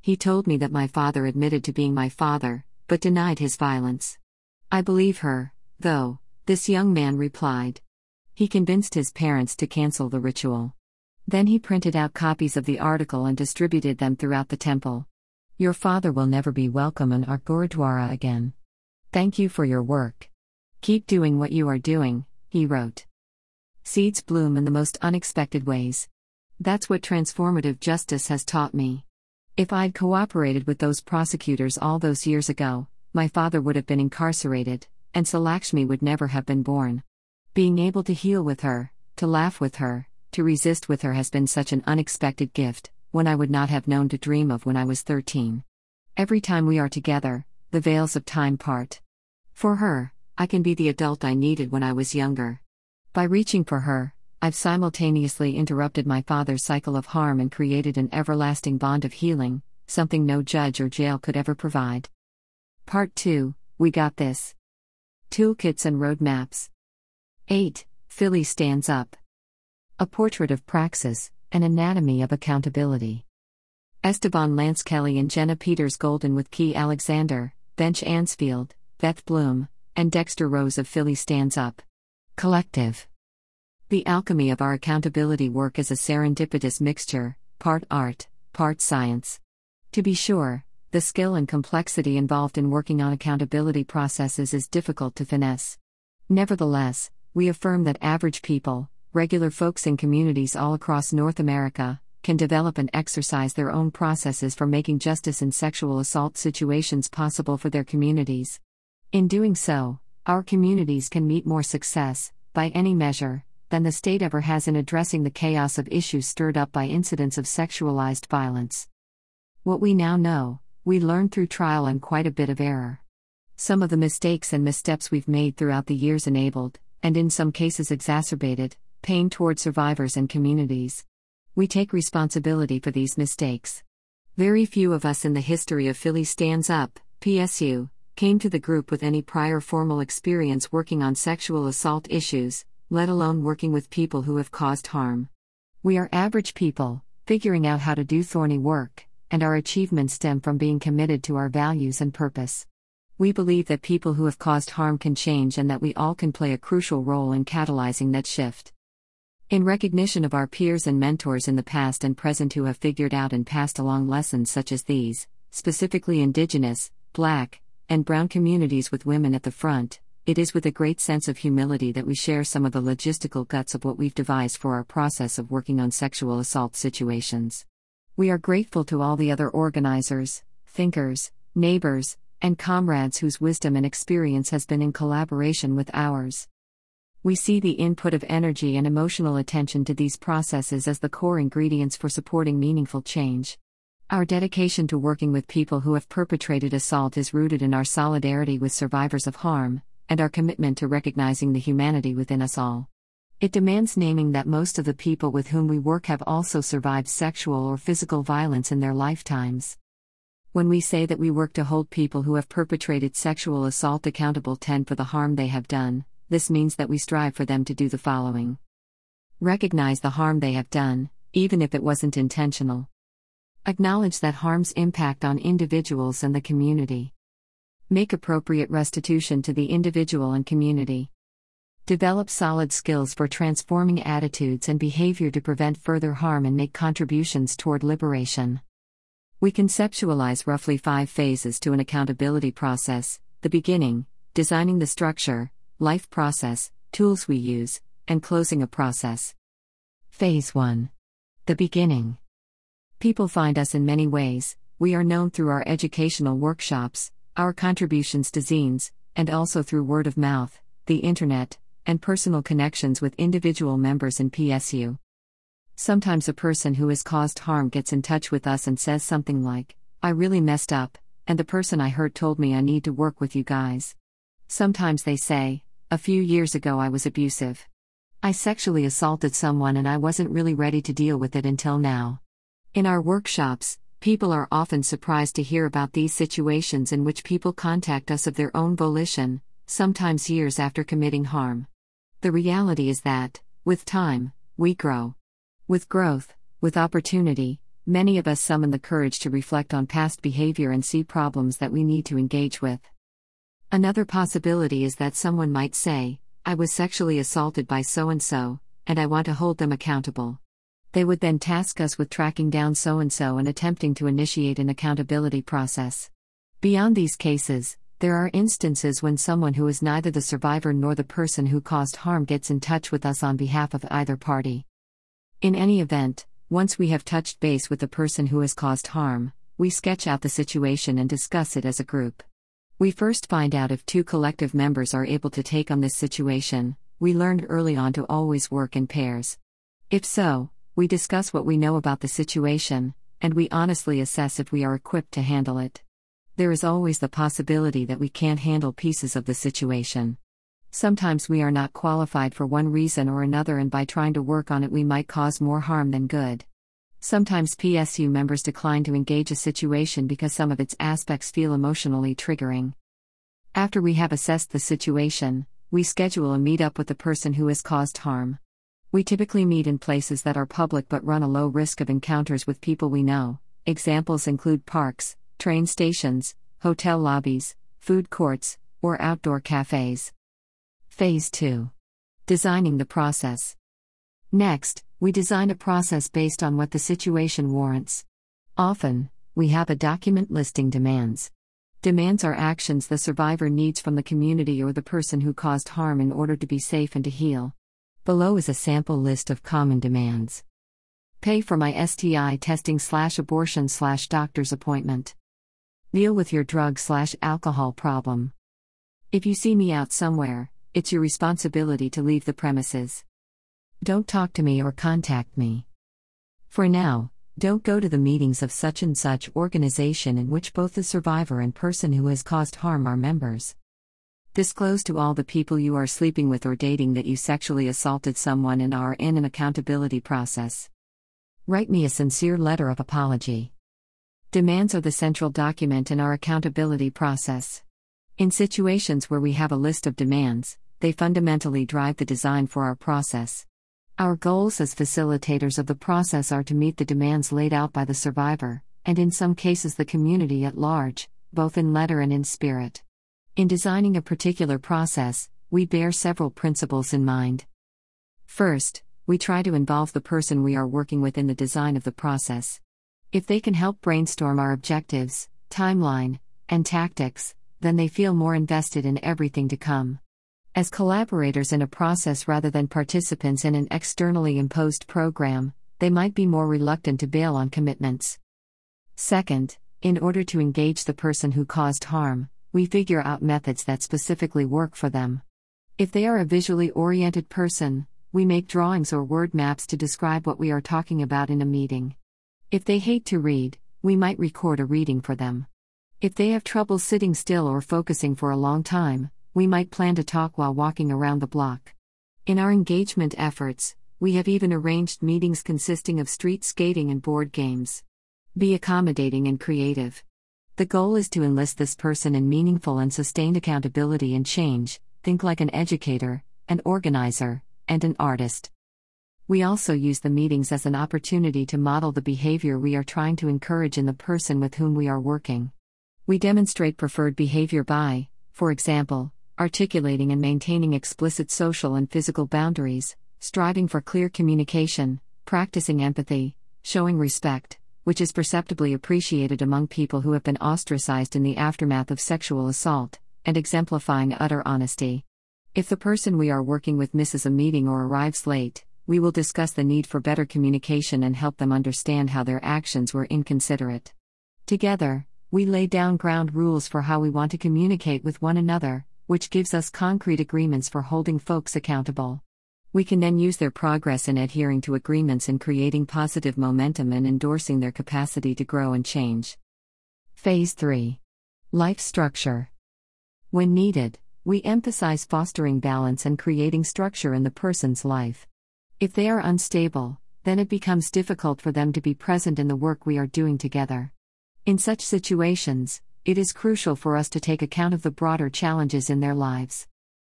He told me that my father admitted to being my father, but denied his violence. I believe her, though, this young man replied. He convinced his parents to cancel the ritual. Then he printed out copies of the article and distributed them throughout the temple. Your father will never be welcome in our Gurudwara again. Thank you for your work. Keep doing what you are doing, he wrote. Seeds bloom in the most unexpected ways. That's what transformative justice has taught me. If I'd cooperated with those prosecutors all those years ago, my father would have been incarcerated, and Salakshmi would never have been born. Being able to heal with her, to laugh with her, to resist with her has been such an unexpected gift, one I would not have known to dream of when I was 13. Every time we are together, the veils of time part. For her, I can be the adult I needed when I was younger. By reaching for her, I've simultaneously interrupted my father's cycle of harm and created an everlasting bond of healing, something no judge or jail could ever provide. Part 2 We Got This. Toolkits and Roadmaps. 8. Philly Stands Up. A Portrait of Praxis, An Anatomy of Accountability. Esteban Lance Kelly and Jenna Peters Golden with Key Alexander, Bench Ansfield, Beth Bloom, and Dexter Rose of Philly Stands Up. Collective. The alchemy of our accountability work is a serendipitous mixture, part art, part science. To be sure, the skill and complexity involved in working on accountability processes is difficult to finesse. Nevertheless, we affirm that average people, regular folks in communities all across North America, can develop and exercise their own processes for making justice in sexual assault situations possible for their communities. In doing so, our communities can meet more success, by any measure, than the state ever has in addressing the chaos of issues stirred up by incidents of sexualized violence. What we now know, we learned through trial and quite a bit of error. Some of the mistakes and missteps we've made throughout the years enabled, and in some cases exacerbated, pain toward survivors and communities. We take responsibility for these mistakes. Very few of us in the history of Philly Stands Up, PSU, came to the group with any prior formal experience working on sexual assault issues, let alone working with people who have caused harm. We are average people, figuring out how to do thorny work, and our achievements stem from being committed to our values and purpose. We believe that people who have caused harm can change and that we all can play a crucial role in catalyzing that shift. In recognition of our peers and mentors in the past and present who have figured out and passed along lessons such as these, specifically Indigenous, Black, and Brown communities with women at the front, it is with a great sense of humility that we share some of the logistical guts of what we've devised for our process of working on sexual assault situations. We are grateful to all the other organizers, thinkers, neighbors, and comrades whose wisdom and experience has been in collaboration with ours. We see the input of energy and emotional attention to these processes as the core ingredients for supporting meaningful change. Our dedication to working with people who have perpetrated assault is rooted in our solidarity with survivors of harm, and our commitment to recognizing the humanity within us all. It demands naming that most of the people with whom we work have also survived sexual or physical violence in their lifetimes. When we say that we work to hold people who have perpetrated sexual assault accountable 10 for the harm they have done, this means that we strive for them to do the following Recognize the harm they have done, even if it wasn't intentional. Acknowledge that harm's impact on individuals and the community. Make appropriate restitution to the individual and community. Develop solid skills for transforming attitudes and behavior to prevent further harm and make contributions toward liberation. We conceptualize roughly five phases to an accountability process the beginning, designing the structure, life process, tools we use, and closing a process. Phase 1 The beginning. People find us in many ways. We are known through our educational workshops, our contributions to zines, and also through word of mouth, the internet, and personal connections with individual members in PSU. Sometimes a person who has caused harm gets in touch with us and says something like, I really messed up, and the person I hurt told me I need to work with you guys. Sometimes they say, A few years ago I was abusive. I sexually assaulted someone and I wasn't really ready to deal with it until now. In our workshops, people are often surprised to hear about these situations in which people contact us of their own volition, sometimes years after committing harm. The reality is that, with time, we grow. With growth, with opportunity, many of us summon the courage to reflect on past behavior and see problems that we need to engage with. Another possibility is that someone might say, I was sexually assaulted by so and so, and I want to hold them accountable. They would then task us with tracking down so and so and attempting to initiate an accountability process. Beyond these cases, there are instances when someone who is neither the survivor nor the person who caused harm gets in touch with us on behalf of either party. In any event, once we have touched base with the person who has caused harm, we sketch out the situation and discuss it as a group. We first find out if two collective members are able to take on this situation. We learned early on to always work in pairs. If so, we discuss what we know about the situation, and we honestly assess if we are equipped to handle it. There is always the possibility that we can't handle pieces of the situation. Sometimes we are not qualified for one reason or another, and by trying to work on it, we might cause more harm than good. Sometimes PSU members decline to engage a situation because some of its aspects feel emotionally triggering. After we have assessed the situation, we schedule a meetup with the person who has caused harm. We typically meet in places that are public but run a low risk of encounters with people we know. Examples include parks, train stations, hotel lobbies, food courts, or outdoor cafes. Phase 2 Designing the process. Next, we design a process based on what the situation warrants. Often, we have a document listing demands. Demands are actions the survivor needs from the community or the person who caused harm in order to be safe and to heal. Below is a sample list of common demands. Pay for my STI testing slash abortion slash doctor's appointment. Deal with your drug slash alcohol problem. If you see me out somewhere, it's your responsibility to leave the premises. Don't talk to me or contact me. For now, don't go to the meetings of such and such organization in which both the survivor and person who has caused harm are members. Disclose to all the people you are sleeping with or dating that you sexually assaulted someone and are in an accountability process. Write me a sincere letter of apology. Demands are the central document in our accountability process. In situations where we have a list of demands, they fundamentally drive the design for our process. Our goals as facilitators of the process are to meet the demands laid out by the survivor, and in some cases the community at large, both in letter and in spirit. In designing a particular process, we bear several principles in mind. First, we try to involve the person we are working with in the design of the process. If they can help brainstorm our objectives, timeline, and tactics, then they feel more invested in everything to come. As collaborators in a process rather than participants in an externally imposed program, they might be more reluctant to bail on commitments. Second, in order to engage the person who caused harm, we figure out methods that specifically work for them. If they are a visually oriented person, we make drawings or word maps to describe what we are talking about in a meeting. If they hate to read, we might record a reading for them. If they have trouble sitting still or focusing for a long time, we might plan to talk while walking around the block. In our engagement efforts, we have even arranged meetings consisting of street skating and board games. Be accommodating and creative. The goal is to enlist this person in meaningful and sustained accountability and change, think like an educator, an organizer, and an artist. We also use the meetings as an opportunity to model the behavior we are trying to encourage in the person with whom we are working. We demonstrate preferred behavior by, for example, articulating and maintaining explicit social and physical boundaries, striving for clear communication, practicing empathy, showing respect, which is perceptibly appreciated among people who have been ostracized in the aftermath of sexual assault, and exemplifying utter honesty. If the person we are working with misses a meeting or arrives late, we will discuss the need for better communication and help them understand how their actions were inconsiderate. Together, we lay down ground rules for how we want to communicate with one another, which gives us concrete agreements for holding folks accountable. We can then use their progress in adhering to agreements in creating positive momentum and endorsing their capacity to grow and change. Phase 3 Life Structure When needed, we emphasize fostering balance and creating structure in the person's life. If they are unstable, then it becomes difficult for them to be present in the work we are doing together. In such situations, it is crucial for us to take account of the broader challenges in their lives.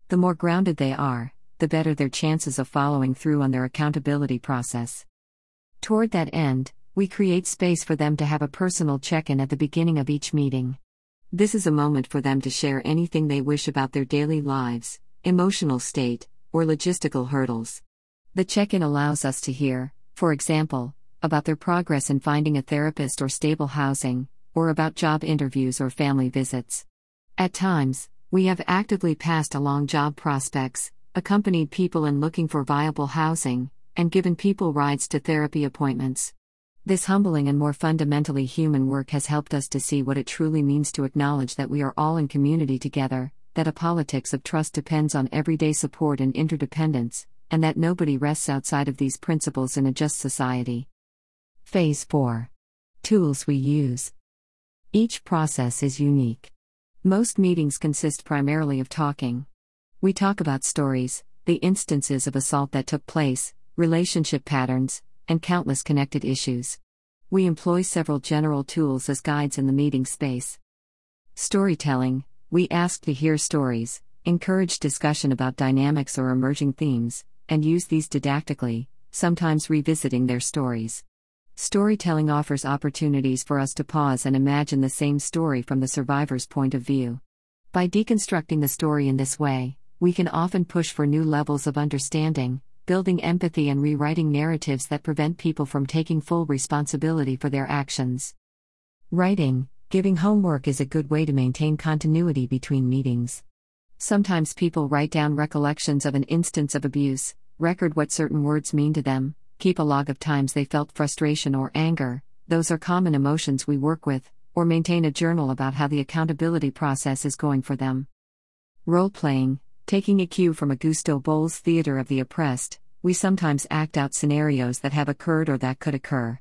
The more grounded they are, the better their chances of following through on their accountability process. Toward that end, we create space for them to have a personal check in at the beginning of each meeting. This is a moment for them to share anything they wish about their daily lives, emotional state, or logistical hurdles. The check in allows us to hear, for example, about their progress in finding a therapist or stable housing, or about job interviews or family visits. At times, we have actively passed along job prospects, accompanied people in looking for viable housing, and given people rides to therapy appointments. This humbling and more fundamentally human work has helped us to see what it truly means to acknowledge that we are all in community together, that a politics of trust depends on everyday support and interdependence, and that nobody rests outside of these principles in a just society. Phase 4 Tools we use. Each process is unique. Most meetings consist primarily of talking. We talk about stories, the instances of assault that took place, relationship patterns, and countless connected issues. We employ several general tools as guides in the meeting space. Storytelling We ask to hear stories, encourage discussion about dynamics or emerging themes, and use these didactically, sometimes revisiting their stories. Storytelling offers opportunities for us to pause and imagine the same story from the survivor's point of view. By deconstructing the story in this way, we can often push for new levels of understanding, building empathy and rewriting narratives that prevent people from taking full responsibility for their actions. Writing, giving homework is a good way to maintain continuity between meetings. Sometimes people write down recollections of an instance of abuse, record what certain words mean to them, keep a log of times they felt frustration or anger, those are common emotions we work with, or maintain a journal about how the accountability process is going for them. Role playing, taking a cue from Augusto Boal's Theater of the Oppressed, we sometimes act out scenarios that have occurred or that could occur.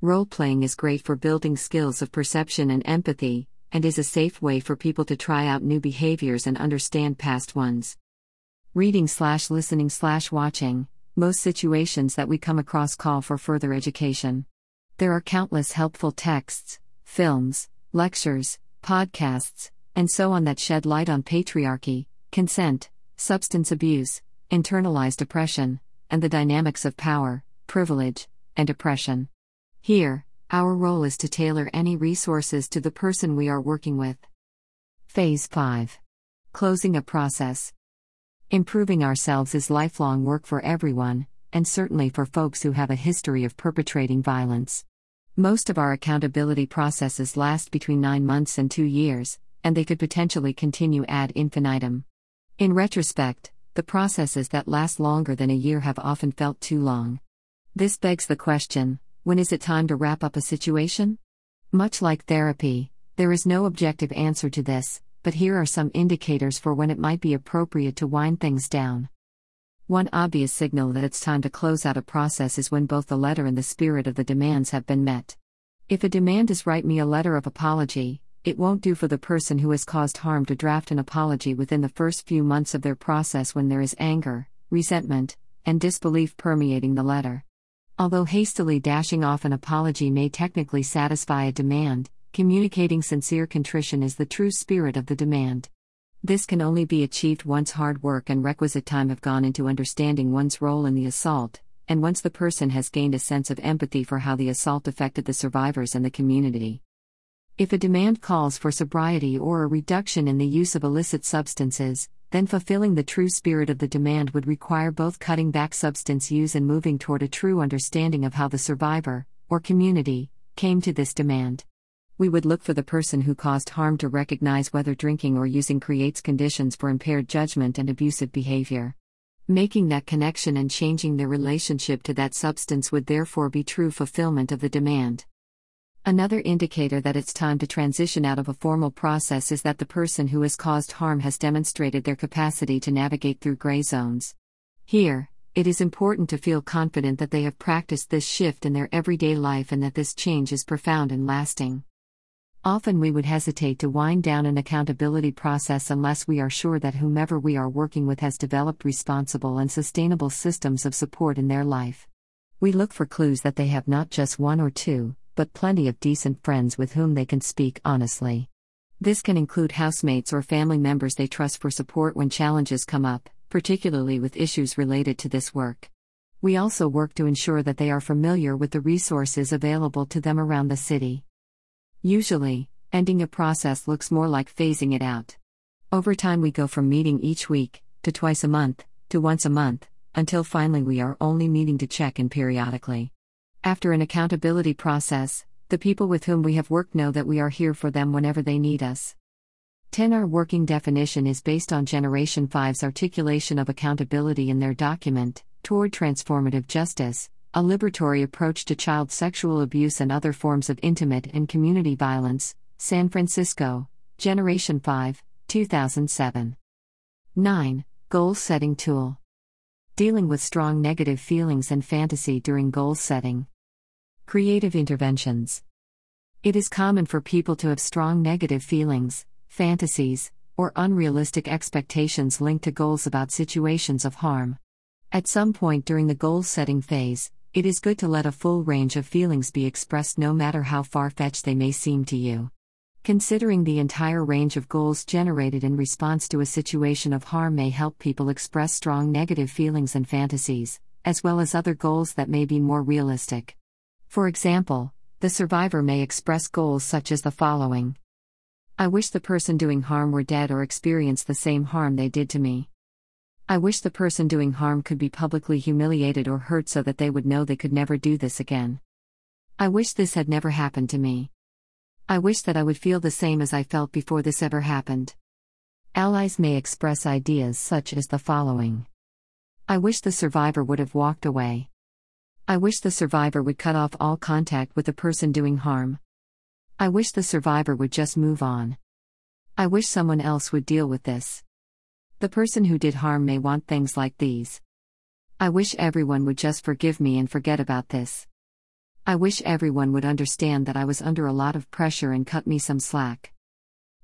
Role playing is great for building skills of perception and empathy, and is a safe way for people to try out new behaviors and understand past ones. Reading slash listening slash watching, most situations that we come across call for further education. There are countless helpful texts, films, lectures, podcasts, and so on that shed light on patriarchy, consent, substance abuse, internalized oppression, and the dynamics of power, privilege, and oppression. Here, our role is to tailor any resources to the person we are working with. Phase 5 Closing a process. Improving ourselves is lifelong work for everyone, and certainly for folks who have a history of perpetrating violence. Most of our accountability processes last between nine months and two years, and they could potentially continue ad infinitum. In retrospect, the processes that last longer than a year have often felt too long. This begs the question when is it time to wrap up a situation? Much like therapy, there is no objective answer to this, but here are some indicators for when it might be appropriate to wind things down. One obvious signal that it's time to close out a process is when both the letter and the spirit of the demands have been met. If a demand is write me a letter of apology, it won't do for the person who has caused harm to draft an apology within the first few months of their process when there is anger, resentment, and disbelief permeating the letter. Although hastily dashing off an apology may technically satisfy a demand, Communicating sincere contrition is the true spirit of the demand. This can only be achieved once hard work and requisite time have gone into understanding one's role in the assault, and once the person has gained a sense of empathy for how the assault affected the survivors and the community. If a demand calls for sobriety or a reduction in the use of illicit substances, then fulfilling the true spirit of the demand would require both cutting back substance use and moving toward a true understanding of how the survivor, or community, came to this demand we would look for the person who caused harm to recognize whether drinking or using creates conditions for impaired judgment and abusive behavior. Making that connection and changing their relationship to that substance would therefore be true fulfillment of the demand. Another indicator that it's time to transition out of a formal process is that the person who has caused harm has demonstrated their capacity to navigate through gray zones. Here, it is important to feel confident that they have practiced this shift in their everyday life and that this change is profound and lasting. Often we would hesitate to wind down an accountability process unless we are sure that whomever we are working with has developed responsible and sustainable systems of support in their life. We look for clues that they have not just one or two, but plenty of decent friends with whom they can speak honestly. This can include housemates or family members they trust for support when challenges come up, particularly with issues related to this work. We also work to ensure that they are familiar with the resources available to them around the city. Usually, ending a process looks more like phasing it out. Over time, we go from meeting each week, to twice a month, to once a month, until finally we are only meeting to check in periodically. After an accountability process, the people with whom we have worked know that we are here for them whenever they need us. 10 Our working definition is based on Generation 5's articulation of accountability in their document, Toward Transformative Justice, a liberatory approach to child sexual abuse and other forms of intimate and community violence, San Francisco, Generation 5, 2007. 9. Goal Setting Tool Dealing with strong negative feelings and fantasy during goal setting. Creative interventions. It is common for people to have strong negative feelings, fantasies, or unrealistic expectations linked to goals about situations of harm. At some point during the goal setting phase, it is good to let a full range of feelings be expressed no matter how far fetched they may seem to you. Considering the entire range of goals generated in response to a situation of harm may help people express strong negative feelings and fantasies, as well as other goals that may be more realistic. For example, the survivor may express goals such as the following I wish the person doing harm were dead or experienced the same harm they did to me. I wish the person doing harm could be publicly humiliated or hurt so that they would know they could never do this again. I wish this had never happened to me. I wish that I would feel the same as I felt before this ever happened. Allies may express ideas such as the following I wish the survivor would have walked away. I wish the survivor would cut off all contact with the person doing harm. I wish the survivor would just move on. I wish someone else would deal with this. The person who did harm may want things like these. I wish everyone would just forgive me and forget about this. I wish everyone would understand that I was under a lot of pressure and cut me some slack.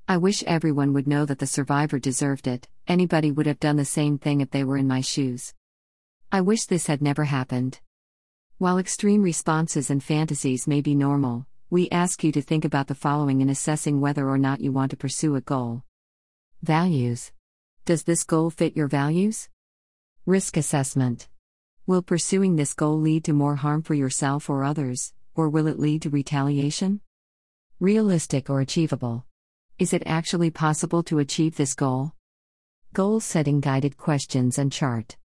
I wish everyone would know that the survivor deserved it, anybody would have done the same thing if they were in my shoes. I wish this had never happened. While extreme responses and fantasies may be normal, we ask you to think about the following in assessing whether or not you want to pursue a goal. Values. Does this goal fit your values? Risk assessment. Will pursuing this goal lead to more harm for yourself or others, or will it lead to retaliation? Realistic or achievable? Is it actually possible to achieve this goal? Goal setting guided questions and chart.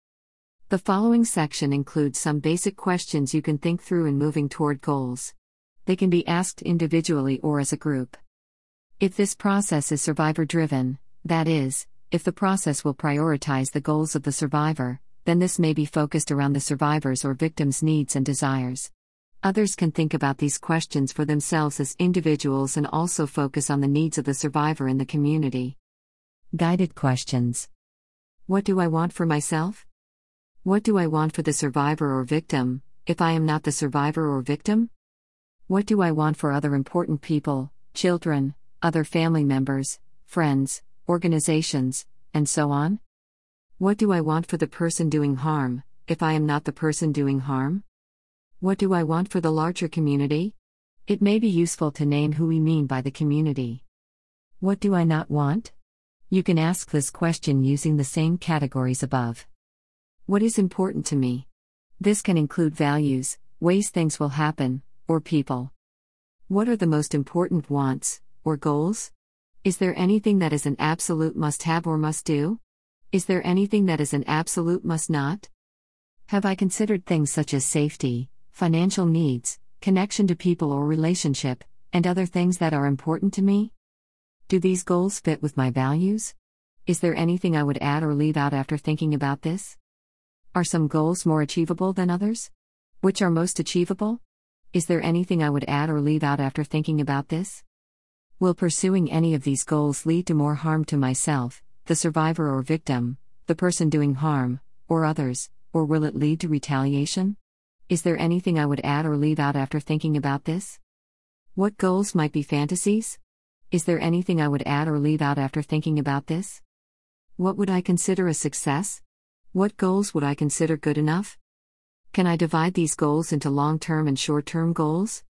The following section includes some basic questions you can think through in moving toward goals. They can be asked individually or as a group. If this process is survivor driven, that is, if the process will prioritize the goals of the survivor, then this may be focused around the survivor's or victim's needs and desires. Others can think about these questions for themselves as individuals and also focus on the needs of the survivor in the community. Guided questions What do I want for myself? What do I want for the survivor or victim, if I am not the survivor or victim? What do I want for other important people, children, other family members, friends, organizations, and so on? What do I want for the person doing harm, if I am not the person doing harm? What do I want for the larger community? It may be useful to name who we mean by the community. What do I not want? You can ask this question using the same categories above. What is important to me? This can include values, ways things will happen, or people. What are the most important wants, or goals? Is there anything that is an absolute must have or must do? Is there anything that is an absolute must not? Have I considered things such as safety, financial needs, connection to people or relationship, and other things that are important to me? Do these goals fit with my values? Is there anything I would add or leave out after thinking about this? Are some goals more achievable than others? Which are most achievable? Is there anything I would add or leave out after thinking about this? Will pursuing any of these goals lead to more harm to myself, the survivor or victim, the person doing harm, or others, or will it lead to retaliation? Is there anything I would add or leave out after thinking about this? What goals might be fantasies? Is there anything I would add or leave out after thinking about this? What would I consider a success? What goals would I consider good enough? Can I divide these goals into long term and short term goals?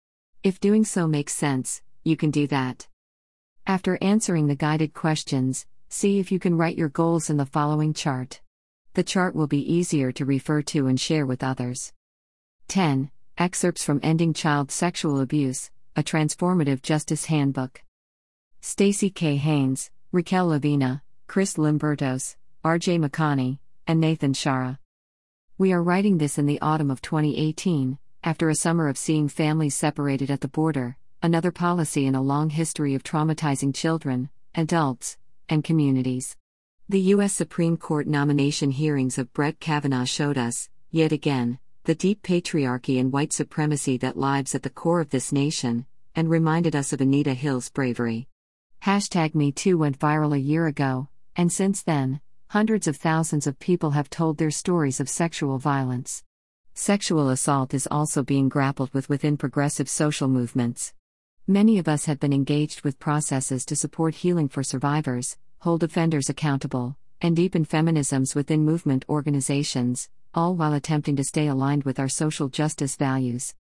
If doing so makes sense, you can do that. After answering the guided questions, see if you can write your goals in the following chart. The chart will be easier to refer to and share with others. 10. Excerpts from Ending Child Sexual Abuse, a Transformative Justice Handbook. Staci K. Haines, Raquel Laviña, Chris Lymbertos, R.J. Maccani, and Nathan Shara. We are writing this in the autumn of 2018, after a summer of seeing families separated at the border, another policy in a long history of traumatizing children, adults, and communities. The U.S. Supreme Court nomination hearings of Brett Kavanaugh showed us, yet again, the deep patriarchy and white supremacy that lives at the core of this nation, and reminded us of Anita Hill's bravery. Hashtag MeToo went viral a year ago, and since then, hundreds of thousands of people have told their stories of sexual violence. Sexual assault is also being grappled with within progressive social movements. Many of us have been engaged with processes to support healing for survivors, hold offenders accountable, and deepen feminisms within movement organizations, all while attempting to stay aligned with our social justice values.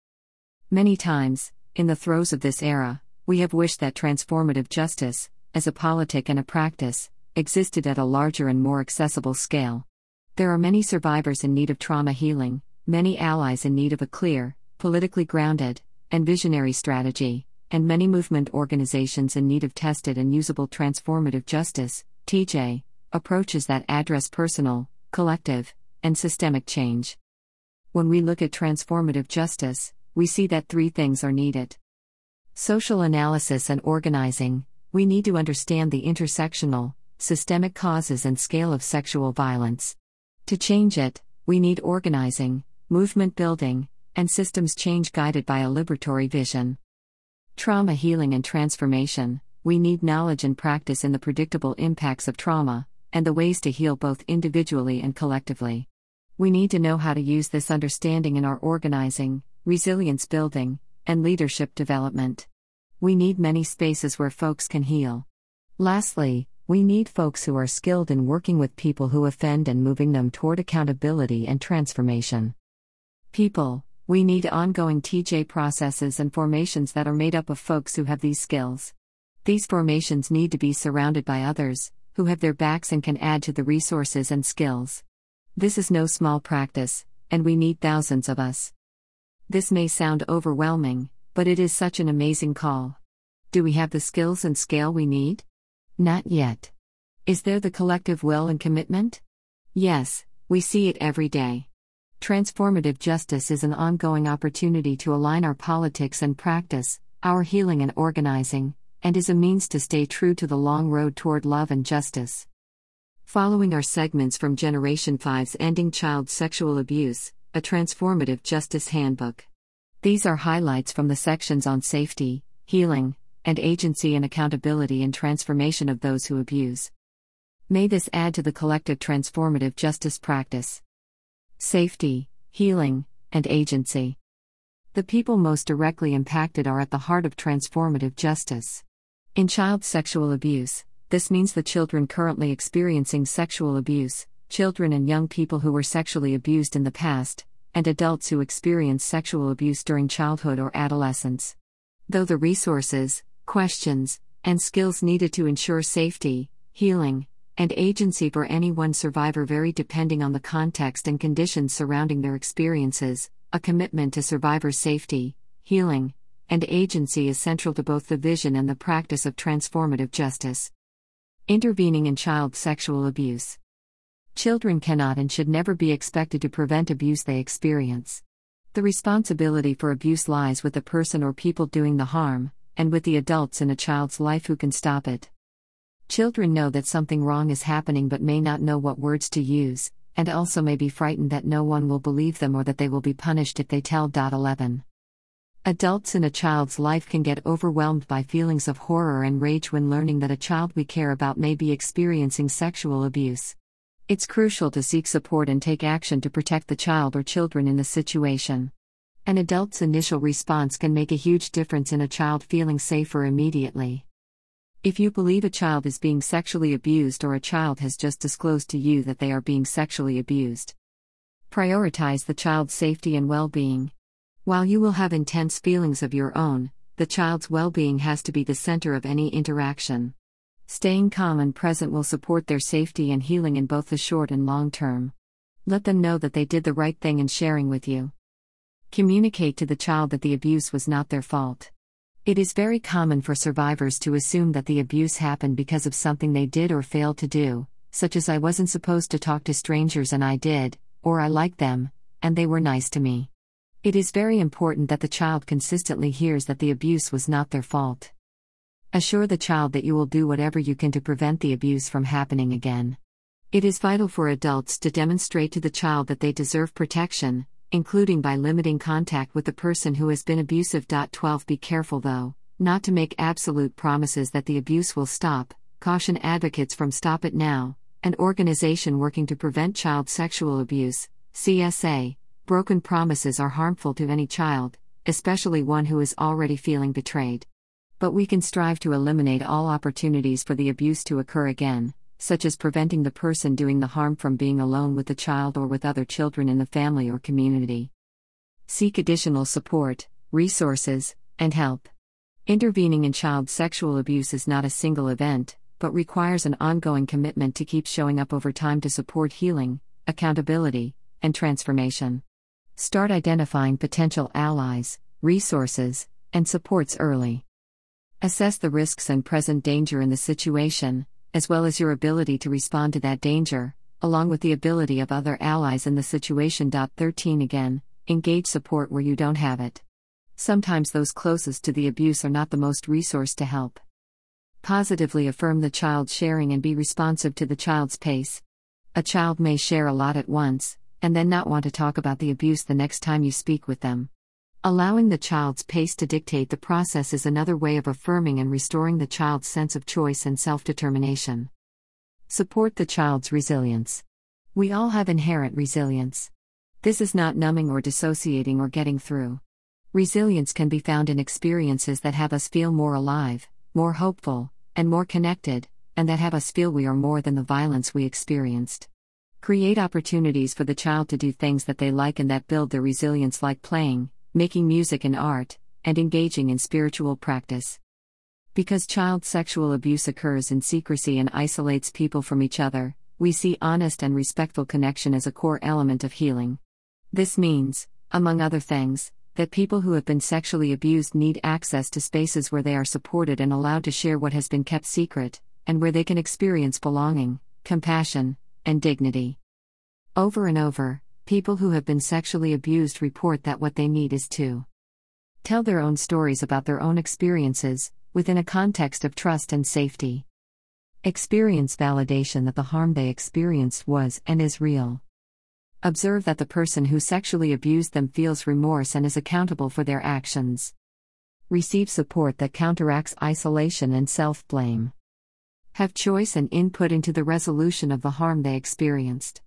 Many times, in the throes of this era, we have wished that transformative justice, as a politic and a practice, existed at a larger and more accessible scale. There are many survivors in need of trauma healing, many allies in need of a clear, politically grounded, and visionary strategy and many movement organizations in need of tested and usable transformative justice, TJ, approaches that address personal, collective, and systemic change. When we look at transformative justice, we see that three things are needed social analysis and organizing, we need to understand the intersectional, systemic causes and scale of sexual violence. To change it, we need organizing, movement building, and systems change guided by a liberatory vision. Trauma healing and transformation. We need knowledge and practice in the predictable impacts of trauma, and the ways to heal both individually and collectively. We need to know how to use this understanding in our organizing, resilience building, and leadership development. We need many spaces where folks can heal. Lastly, we need folks who are skilled in working with people who offend and moving them toward accountability and transformation. People, we need ongoing TJ processes and formations that are made up of folks who have these skills. These formations need to be surrounded by others, who have their backs and can add to the resources and skills. This is no small practice, and we need thousands of us. This may sound overwhelming, but it is such an amazing call. Do we have the skills and scale we need? Not yet. Is there the collective will and commitment? Yes, we see it every day. Transformative justice is an ongoing opportunity to align our politics and practice, our healing and organizing, and is a means to stay true to the long road toward love and justice. Following are segments from Generation 5's Ending Child Sexual Abuse, a Transformative Justice Handbook. These are highlights from the sections on safety, healing, and agency and accountability in transformation of those who abuse. May this add to the collective transformative justice practice safety, healing, and agency. The people most directly impacted are at the heart of transformative justice. In child sexual abuse, this means the children currently experiencing sexual abuse, children and young people who were sexually abused in the past, and adults who experience sexual abuse during childhood or adolescence. Though the resources, questions, and skills needed to ensure safety, healing, and agency for any one survivor vary depending on the context and conditions surrounding their experiences. A commitment to survivor safety, healing, and agency is central to both the vision and the practice of transformative justice. Intervening in child sexual abuse. Children cannot and should never be expected to prevent abuse they experience. The responsibility for abuse lies with the person or people doing the harm, and with the adults in a child's life who can stop it. Children know that something wrong is happening but may not know what words to use, and also may be frightened that no one will believe them or that they will be punished if they tell. 11. Adults in a child's life can get overwhelmed by feelings of horror and rage when learning that a child we care about may be experiencing sexual abuse. It's crucial to seek support and take action to protect the child or children in the situation. An adult's initial response can make a huge difference in a child feeling safer immediately. If you believe a child is being sexually abused or a child has just disclosed to you that they are being sexually abused, prioritize the child's safety and well being. While you will have intense feelings of your own, the child's well being has to be the center of any interaction. Staying calm and present will support their safety and healing in both the short and long term. Let them know that they did the right thing in sharing with you. Communicate to the child that the abuse was not their fault. It is very common for survivors to assume that the abuse happened because of something they did or failed to do, such as I wasn't supposed to talk to strangers and I did, or I liked them, and they were nice to me. It is very important that the child consistently hears that the abuse was not their fault. Assure the child that you will do whatever you can to prevent the abuse from happening again. It is vital for adults to demonstrate to the child that they deserve protection, including by limiting contact with the person who has been abusive. 12 Be careful, though, not to make absolute promises that the abuse will stop. Caution advocates from Stop It Now, an organization working to prevent child sexual abuse. CSA, broken promises are harmful to any child, especially one who is already feeling betrayed. But we can strive to eliminate all opportunities for the abuse to occur again, such as preventing the person doing the harm from being alone with the child or with other children in the family or community. Seek additional support, resources, and help. Intervening in child sexual abuse is not a single event, but requires an ongoing commitment to keep showing up over time to support healing, accountability, and transformation. Start identifying potential allies, resources, and supports early. Assess the risks and present danger in the situation, as well as your ability to respond to that danger, along with the ability of other allies in the situation. 13 Again, engage support where you don't have it. Sometimes those closest to the abuse are not the most resourced to help. Positively affirm the child's sharing and be responsive to the child's pace. A child may share a lot at once, and then not want to talk about the abuse the next time you speak with them. Allowing the child's pace to dictate the process is another way of affirming and restoring the child's sense of choice and self determination. Support the child's resilience. We all have inherent resilience. This is not numbing or dissociating or getting through. Resilience can be found in experiences that have us feel more alive, more hopeful, and more connected, and that have us feel we are more than the violence we experienced. Create opportunities for the child to do things that they like and that build their resilience, like playing, making music and art, and engaging in spiritual practice. Because child sexual abuse occurs in secrecy and isolates people from each other, we see honest and respectful connection as a core element of healing. This means, among other things, that people who have been sexually abused need access to spaces where they are supported and allowed to share what has been kept secret, and where they can experience belonging, compassion, and dignity. Over and over, people who have been sexually abused report that what they need is to tell their own stories about their own experiences, within a context of trust and safety. Experience validation that the harm they experienced was and is real. Observe that the person who sexually abused them feels remorse and is accountable for their actions. Receive support that counteracts isolation and self blame. Have choice and input into the resolution of the harm they experienced.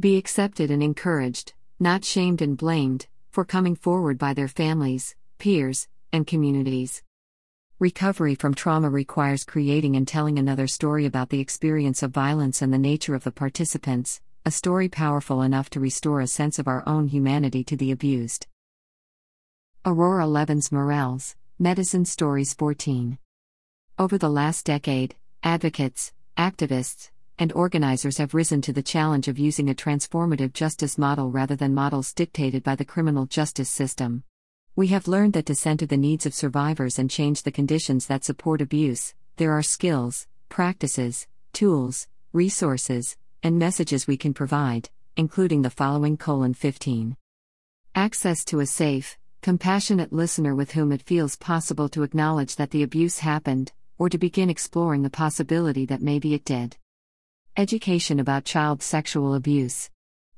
Be accepted and encouraged, not shamed and blamed, for coming forward by their families, peers, and communities. Recovery from trauma requires creating and telling another story about the experience of violence and the nature of the participants, a story powerful enough to restore a sense of our own humanity to the abused. Aurora Levins Morales, Medicine Stories 14. Over the last decade, advocates, activists, and organizers have risen to the challenge of using a transformative justice model rather than models dictated by the criminal justice system. We have learned that to center the needs of survivors and change the conditions that support abuse, there are skills, practices, tools, resources, and messages we can provide, including the following colon 15. Access to a safe, compassionate listener with whom it feels possible to acknowledge that the abuse happened, or to begin exploring the possibility that maybe it did. Education about child sexual abuse.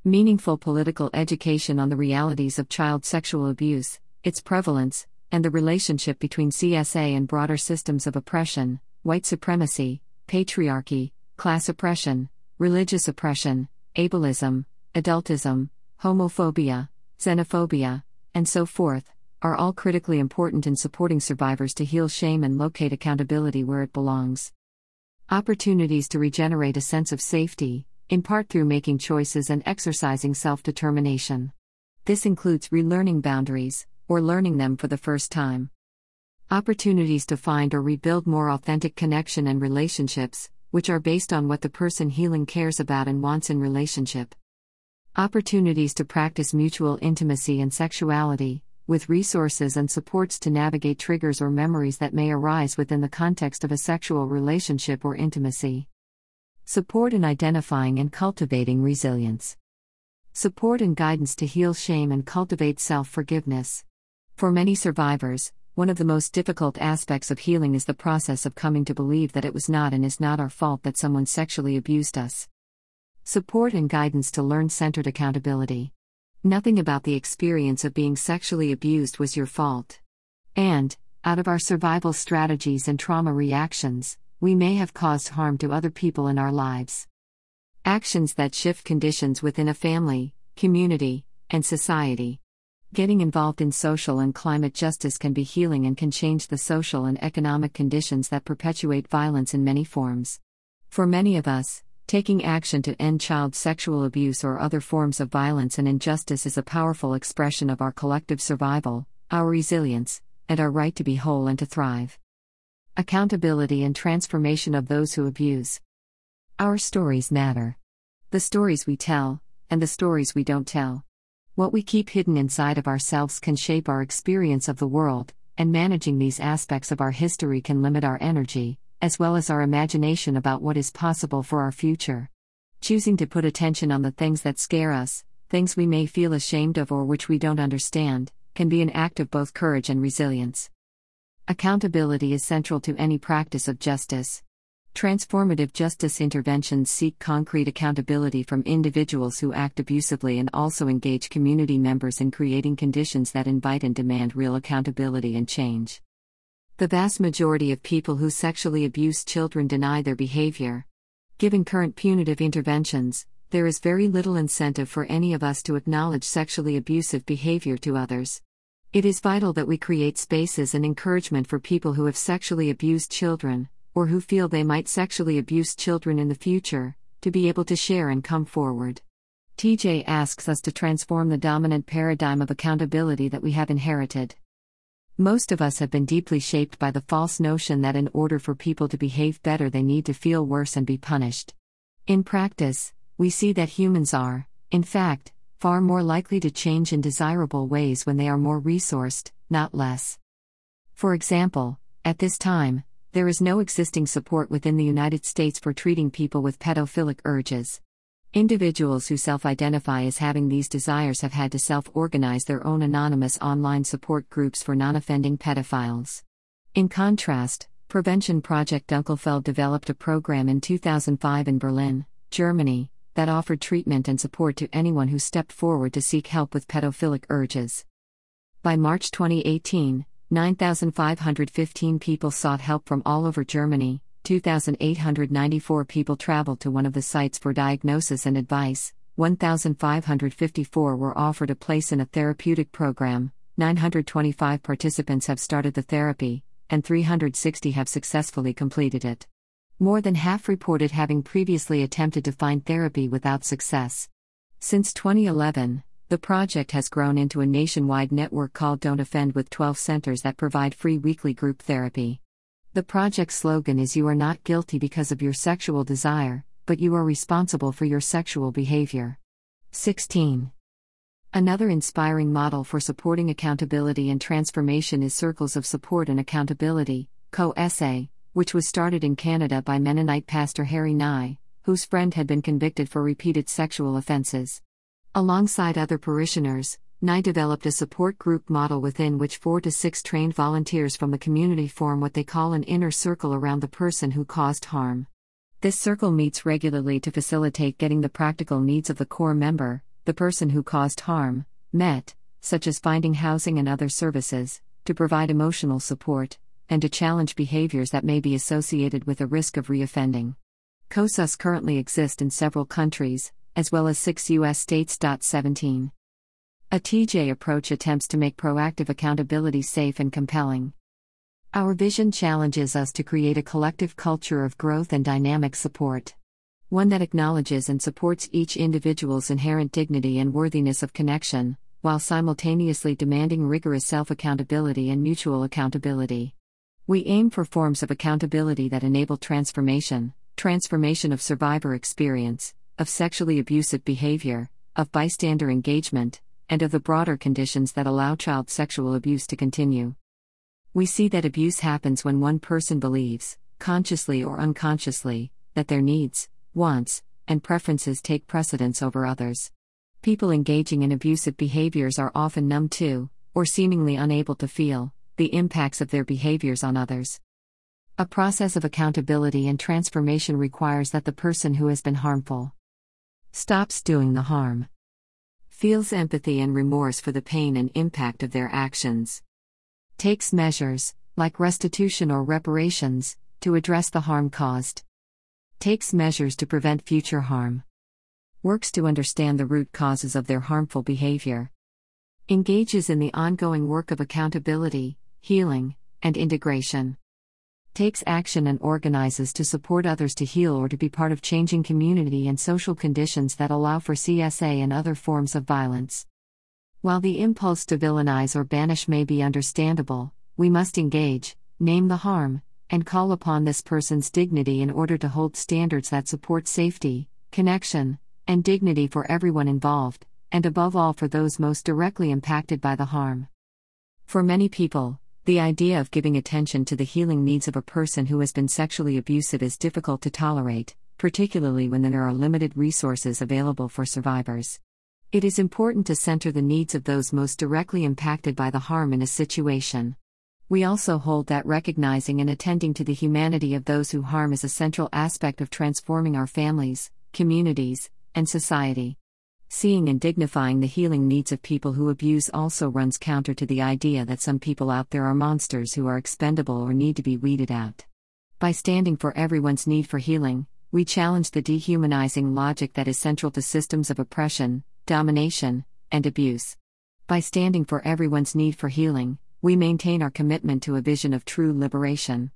Meaningful political education on the realities of child sexual abuse, its prevalence, and the relationship between CSA and broader systems of oppression, white supremacy, patriarchy, class oppression, religious oppression, ableism, adultism, homophobia, xenophobia, and so forth, are all critically important in supporting survivors to heal shame and locate accountability where it belongs. Opportunities to regenerate a sense of safety, in part through making choices and exercising self determination. This includes relearning boundaries, or learning them for the first time. Opportunities to find or rebuild more authentic connection and relationships, which are based on what the person healing cares about and wants in relationship. Opportunities to practice mutual intimacy and sexuality, with resources and supports to navigate triggers or memories that may arise within the context of a sexual relationship or intimacy. Support in identifying and cultivating resilience. Support and guidance to heal shame and cultivate self forgiveness. For many survivors, one of the most difficult aspects of healing is the process of coming to believe that it was not and is not our fault that someone sexually abused us. Support and guidance to learn centered accountability. Nothing about the experience of being sexually abused was your fault. And, out of our survival strategies and trauma reactions, we may have caused harm to other people in our lives. Actions that shift conditions within a family, community, and society. Getting involved in social and climate justice can be healing and can change the social and economic conditions that perpetuate violence in many forms. For many of us, taking action to end child sexual abuse or other forms of violence and injustice is a powerful expression of our collective survival, our resilience, and our right to be whole and to thrive. Accountability and transformation of those who abuse. Our stories matter. The stories we tell, and the stories we don't tell. What we keep hidden inside of ourselves can shape our experience of the world, and managing these aspects of our history can limit our energy, as well as our imagination about what is possible for our future. Choosing to put attention on the things that scare us, things we may feel ashamed of or which we don't understand, can be an act of both courage and resilience. Accountability is central to any practice of justice. Transformative justice interventions seek concrete accountability from individuals who act abusively and also engage community members in creating conditions that invite and demand real accountability and change. The vast majority of people who sexually abuse children deny their behavior. Given current punitive interventions, there is very little incentive for any of us to acknowledge sexually abusive behavior to others. It is vital that we create spaces and encouragement for people who have sexually abused children, or who feel they might sexually abuse children in the future, to be able to share and come forward. TJ asks us to transform the dominant paradigm of accountability that we have inherited. Most of us have been deeply shaped by the false notion that in order for people to behave better, they need to feel worse and be punished. In practice, we see that humans are, in fact, far more likely to change in desirable ways when they are more resourced, not less. For example, at this time, there is no existing support within the United States for treating people with pedophilic urges. Individuals who self identify as having these desires have had to self organize their own anonymous online support groups for non offending pedophiles. In contrast, Prevention Project Dunkelfeld developed a program in 2005 in Berlin, Germany, that offered treatment and support to anyone who stepped forward to seek help with pedophilic urges. By March 2018, 9,515 people sought help from all over Germany, 2,894 people traveled to one of the sites for diagnosis and advice, 1,554 were offered a place in a therapeutic program, 925 participants have started the therapy, and 360 have successfully completed it. More than half reported having previously attempted to find therapy without success. Since 2011, the project has grown into a nationwide network called Don't Offend with 12 centers that provide free weekly group therapy. The project's slogan is You are not guilty because of your sexual desire, but you are responsible for your sexual behavior. 16. Another inspiring model for supporting accountability and transformation is Circles of Support and Accountability, COSA, which was started in Canada by Mennonite pastor Harry Nigh, whose friend had been convicted for repeated sexual offenses. Alongside other parishioners, Nigh developed a support group model within which four to six trained volunteers from the community form what they call an inner circle around the person who caused harm. This circle meets regularly to facilitate getting the practical needs of the core member, the person who caused harm, met, such as finding housing and other services, to provide emotional support, and to challenge behaviors that may be associated with a risk of reoffending. COSAs currently exist in several countries, as well as six U.S. states. 17. A TJ approach attempts to make proactive accountability safe and compelling. Our vision challenges us to create a collective culture of growth and dynamic support. One that acknowledges and supports each individual's inherent dignity and worthiness of connection, while simultaneously demanding rigorous self accountability and mutual accountability. We aim for forms of accountability that enable transformation, transformation of survivor experience, of sexually abusive behavior, of bystander engagement, and of the broader conditions that allow child sexual abuse to continue. We see that abuse happens when one person believes, consciously or unconsciously, that their needs, wants, and preferences take precedence over others. People engaging in abusive behaviors are often numb to, or seemingly unable to feel, the impacts of their behaviors on others. A process of accountability and transformation requires that the person who has been harmful stops doing the harm, feels empathy and remorse for the pain and impact of their actions, takes measures, like restitution or reparations, to address the harm caused, takes measures to prevent future harm, works to understand the root causes of their harmful behavior, engages in the ongoing work of accountability, healing, and integration takes action and organizes to support others to heal or to be part of changing community and social conditions that allow for CSA and other forms of violence. While the impulse to villainize or banish may be understandable, we must engage, name the harm, and call upon this person's dignity in order to hold standards that support safety, connection, and dignity for everyone involved, and above all for those most directly impacted by the harm. For many people, the idea of giving attention to the healing needs of a person who has been sexually abusive is difficult to tolerate, particularly when there are limited resources available for survivors. It is important to center the needs of those most directly impacted by the harm in a situation. We also hold that recognizing and attending to the humanity of those who harm is a central aspect of transforming our families, communities, and society. Seeing and dignifying the healing needs of people who abuse also runs counter to the idea that some people out there are monsters who are expendable or need to be weeded out. By standing for everyone's need for healing, we challenge the dehumanizing logic that is central to systems of oppression, domination, and abuse. By standing for everyone's need for healing, we maintain our commitment to a vision of true liberation.